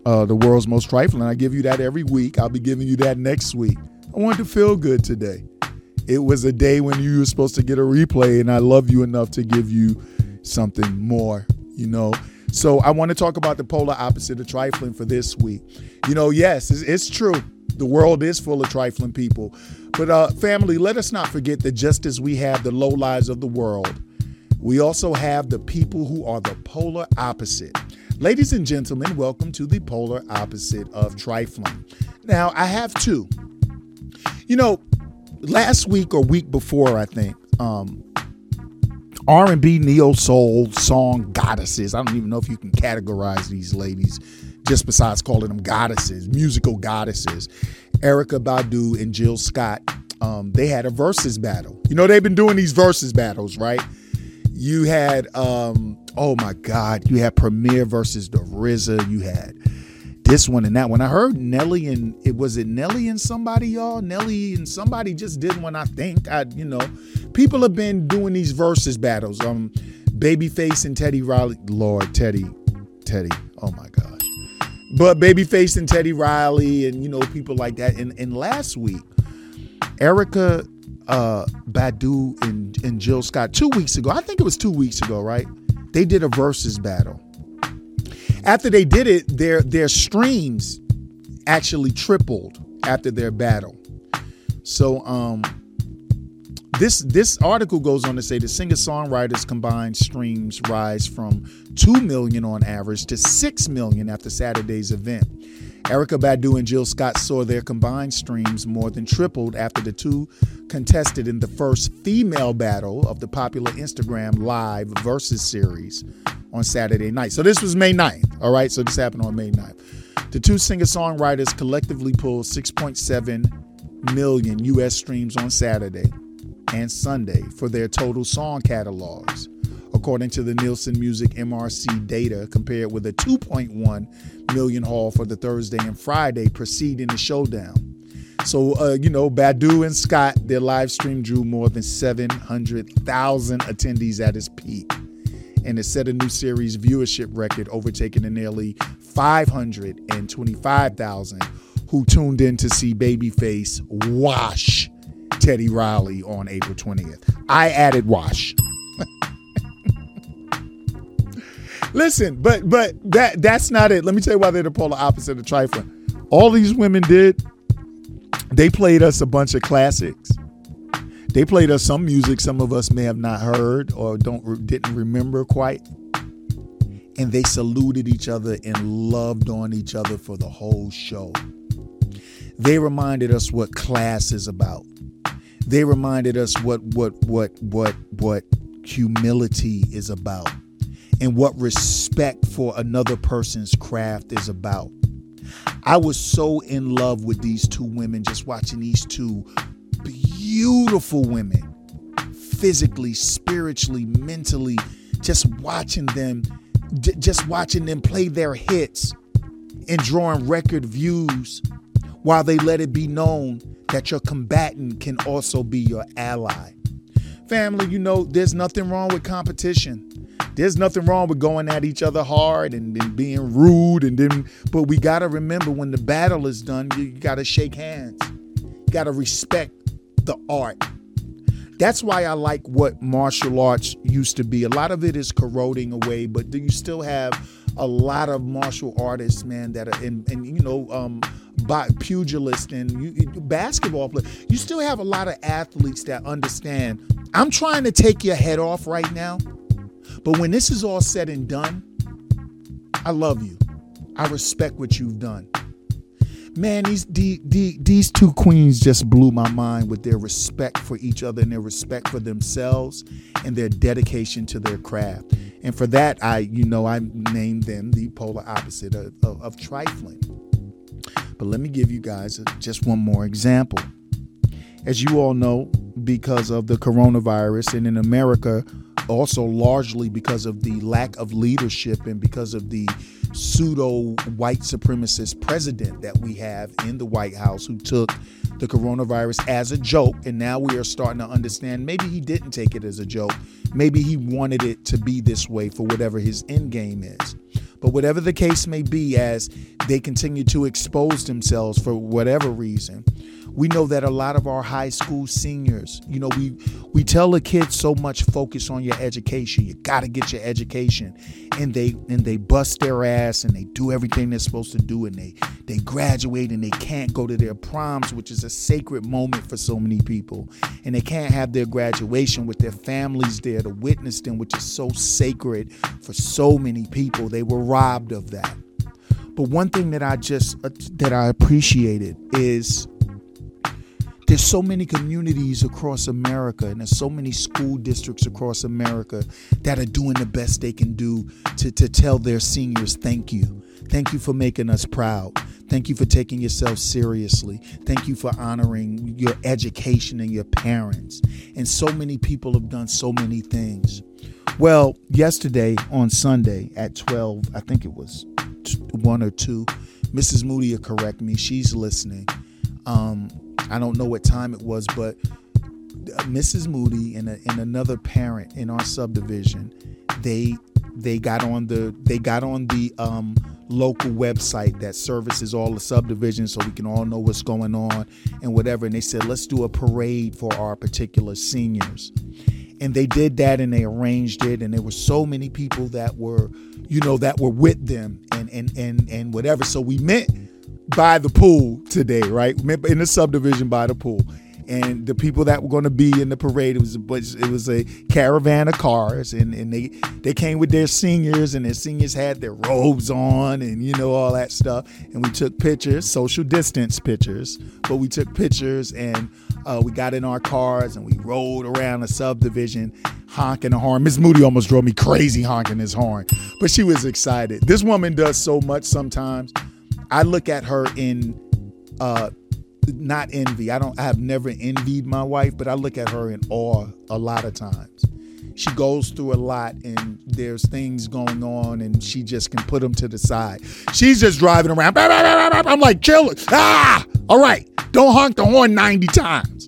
uh, the world's most trifling. I give you that every week. I'll be giving you that next week. I wanted to feel good today. It was a day when you were supposed to get a replay, and I love you enough to give you something more, you know. So I want to talk about the polar opposite of trifling for this week. You know, yes, it's, it's true. The world is full of trifling people. But uh, family, let us not forget that just as we have the low lives of the world, we also have the people who are the polar opposite. Ladies and gentlemen, welcome to the polar opposite of trifling. Now, I have two. You know, last week or week before, I think, um, R&B neo soul song goddesses. I don't even know if you can categorize these ladies just besides calling them goddesses, musical goddesses. Erykah Badu and Jill Scott, um, they had a versus battle. You know, they've been doing these versus battles, right? You had, um, oh my God, you had Premier versus the RZA. You had this one and that one. I heard Nelly and it was it Nelly and somebody, y'all. Nelly and somebody just did one. I think I, you know, people have been doing these versus battles. Um, Babyface and Teddy Riley. Lord, Teddy, Teddy. Oh my gosh. But Babyface and Teddy Riley and you know people like that. And and last week, Erykah uh, Badu and, and Jill Scott two weeks ago. I think it was two weeks ago, right? They did a versus battle. After they did it, their their streams actually tripled after their battle. So um this this article goes on to say the singer-songwriters combined streams rise from 2 million on average to 6 million after Saturday's event. Erykah Badu and Jill Scott saw their combined streams more than tripled after the two contested in the first female battle of the popular Instagram Live Versus series on Saturday night. So this was May 9th, all right? So this happened on May 9th. The two singer songwriters collectively pulled 6.7 million US streams on Saturday and Sunday for their total song catalogs, according to the Nielsen Music MRC data, compared with a 2.1 million haul for the Thursday and Friday preceding the showdown. So, uh, you know, Badu and Scott, their live stream drew more than 700,000 attendees at its peak. And it set a new series viewership record, overtaking the nearly 525,000 who tuned in to see Babyface wash Teddy Riley on April 20th. I added wash. [LAUGHS] Listen, but but that that's not it. Let me tell you why they're the polar opposite of trifling. All these women did, they played us a bunch of classics. They played us some music some of us may have not heard or don't didn't remember quite. And they saluted each other and loved on each other for the whole show. They reminded us what class is about. They reminded us what what what what what humility is about and what respect for another person's craft is about. I was so in love with these two women, just watching these two beautiful women, physically, spiritually, mentally, just watching them, just watching them play their hits and drawing record views while they let it be known that your combatant can also be your ally. Family, you know, there's nothing wrong with competition. There's nothing wrong with going at each other hard and, and being rude and then but we gotta remember when the battle is done, you, you gotta shake hands. You gotta respect the art. That's why I like what martial arts used to be. A lot of it is corroding away, but do you still have a lot of martial artists, man, that are in, and you know, um, pugilist and you, basketball players. You still have a lot of athletes that understand. I'm trying to take your head off right now, but when this is all said and done, I love you. I respect what you've done. Man, these the, the, these two queens just blew my mind with their respect for each other and their respect for themselves and their dedication to their craft. And for that, I you know I named them the polar opposite of, of, of trifling. But let me give you guys just one more example. As you all know, because of the coronavirus and in America, also largely because of the lack of leadership and because of the pseudo white supremacist president that we have in the White House who took the coronavirus as a joke. And now we are starting to understand maybe he didn't take it as a joke. Maybe he wanted it to be this way for whatever his end game is. But whatever the case may be, as they continue to expose themselves for whatever reason, we know that a lot of our high school seniors, you know, we we tell the kids so much focus on your education. You got to get your education. And they and they bust their ass and they do everything they're supposed to do and they they graduate and they can't go to their proms, which is a sacred moment for so many people. And they can't have their graduation with their families there to witness them, which is so sacred for so many people. They were robbed of that. But one thing that I just uh, that I appreciated is there's so many communities across America and there's so many school districts across America that are doing the best they can do to, to tell their seniors thank you. Thank you for making us proud. Thank you for taking yourself seriously. Thank you for honoring your education and your parents. And so many people have done so many things. Well, yesterday on Sunday at 12, I think it was 1 or 2, Mrs. Moody will correct me. She's listening. Um, I don't know what time it was, but Mrs. Moody and, a, and another parent in our subdivision, they they got on the they got on the um, local website that services all the subdivisions so we can all know what's going on and whatever. And they said, let's do a parade for our particular seniors. And they did that and they arranged it. And there were so many people that were, you know, that were with them and and and and whatever. So we met by the pool today, right? In the subdivision by the pool. And the people that were going to be in the parade, it was a bunch, it was a caravan of cars, and, and they they came with their seniors, and their seniors had their robes on, and you know all that stuff. And we took pictures, social distance pictures, but we took pictures, and uh, we got in our cars, and we rode around the subdivision, honking the horn. Miss Moody almost drove me crazy honking his horn, but she was excited. This woman does so much sometimes. I look at her in uh not envy. I don't I have never envied my wife, but I look at her in awe a lot of times. She goes through a lot and there's things going on and she just can put them to the side. She's just driving around. I'm like, chill. Ah, all right. Don't honk the horn 90 times.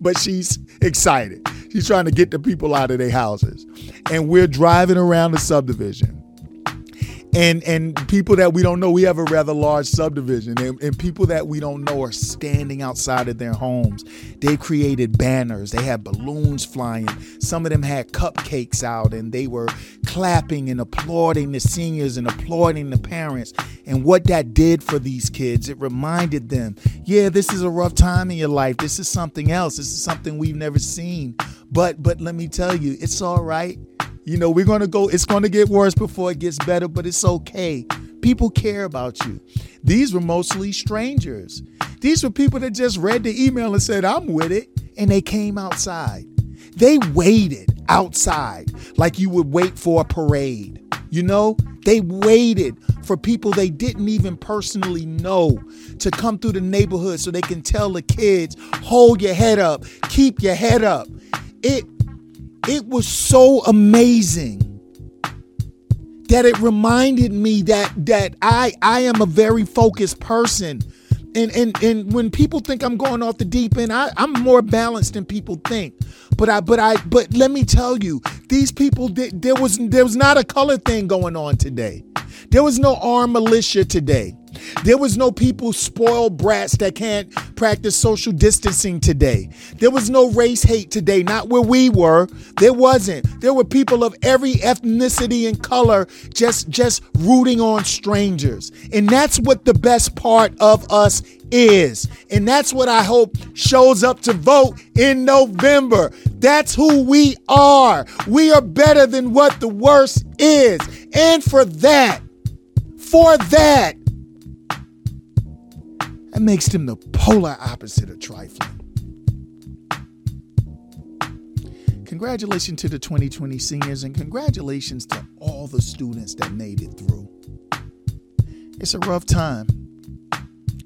But she's excited. She's trying to get the people out of their houses. And we're driving around the subdivision and and people that we don't know we have a rather large subdivision. And, and, people that we don't know are standing outside of their homes. They created banners. They had balloons flying. Some of them had cupcakes out and they were clapping and applauding the seniors and applauding the parents. And what that did for these kids it reminded them yeah this is a rough time in your life. This is something else. This is something we've never seen. But but let me tell you it's all right you know, we're going to go, it's going to get worse before it gets better, but it's okay. People care about you. These were mostly strangers. These were people that just read the email and said, I'm with it. and they came outside. They waited outside like you would wait for a parade. You know, they waited for people they didn't even personally know to come through the neighborhood so they can tell the kids, hold your head up, keep your head up. It it was so amazing that it reminded me that that I I am a very focused person. And, and and when people think I'm going off the deep end, I, I'm more balanced than people think. But I but I but let me tell you, these people there was there was not a color thing going on today. There was no armed militia today. There was no people spoiled brats that can't practice social distancing today. There was no race hate today, not where we were. There wasn't. There were people of every ethnicity and color just just rooting on strangers. And that's what the best part of us is. And that's what I hope shows up to vote in November. That's who we are. We are better than what the worst is. And for that, for that, that makes them the polar opposite of trifling. Congratulations to the 2020 seniors and congratulations to all the students that made it through. It's a rough time.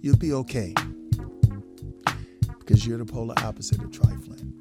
You'll be okay because you're the polar opposite of trifling.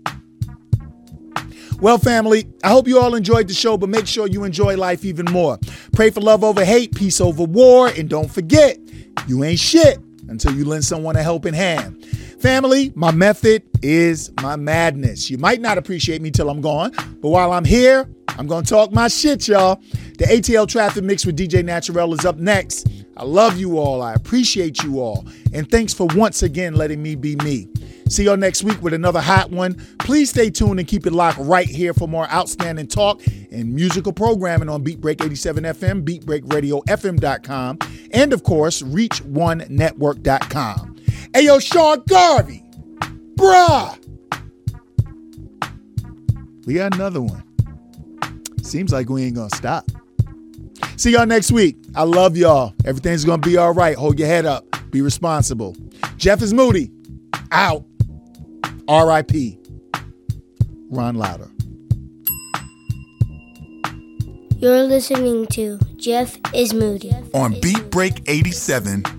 Well, family, I hope you all enjoyed the show, but make sure you enjoy life even more. Pray for love over hate, peace over war, and don't forget, you ain't shit until you lend someone a helping hand. Family, my method is my madness. You might not appreciate me till I'm gone, but while I'm here, I'm going to talk my shit, y'all. The ATL Traffic Mix with DJ Naturel is up next. I love you all. I appreciate you all. And thanks for once again letting me be me. See y'all next week with another hot one. Please stay tuned and keep it locked right here for more outstanding talk and musical programming on Beat Break 87 FM, BeatBreakRadioFM.com, and of course, ReachOneNetwork.com. Hey yo, Sean Garvey, bruh. We got another one. Seems like we ain't gonna stop. See y'all next week. I love y'all. Everything's gonna be all right. Hold your head up. Be responsible. Jeff is moody. Out. R.I.P. Ron Louder. You're listening to Jeff is Moody on Beat Break 87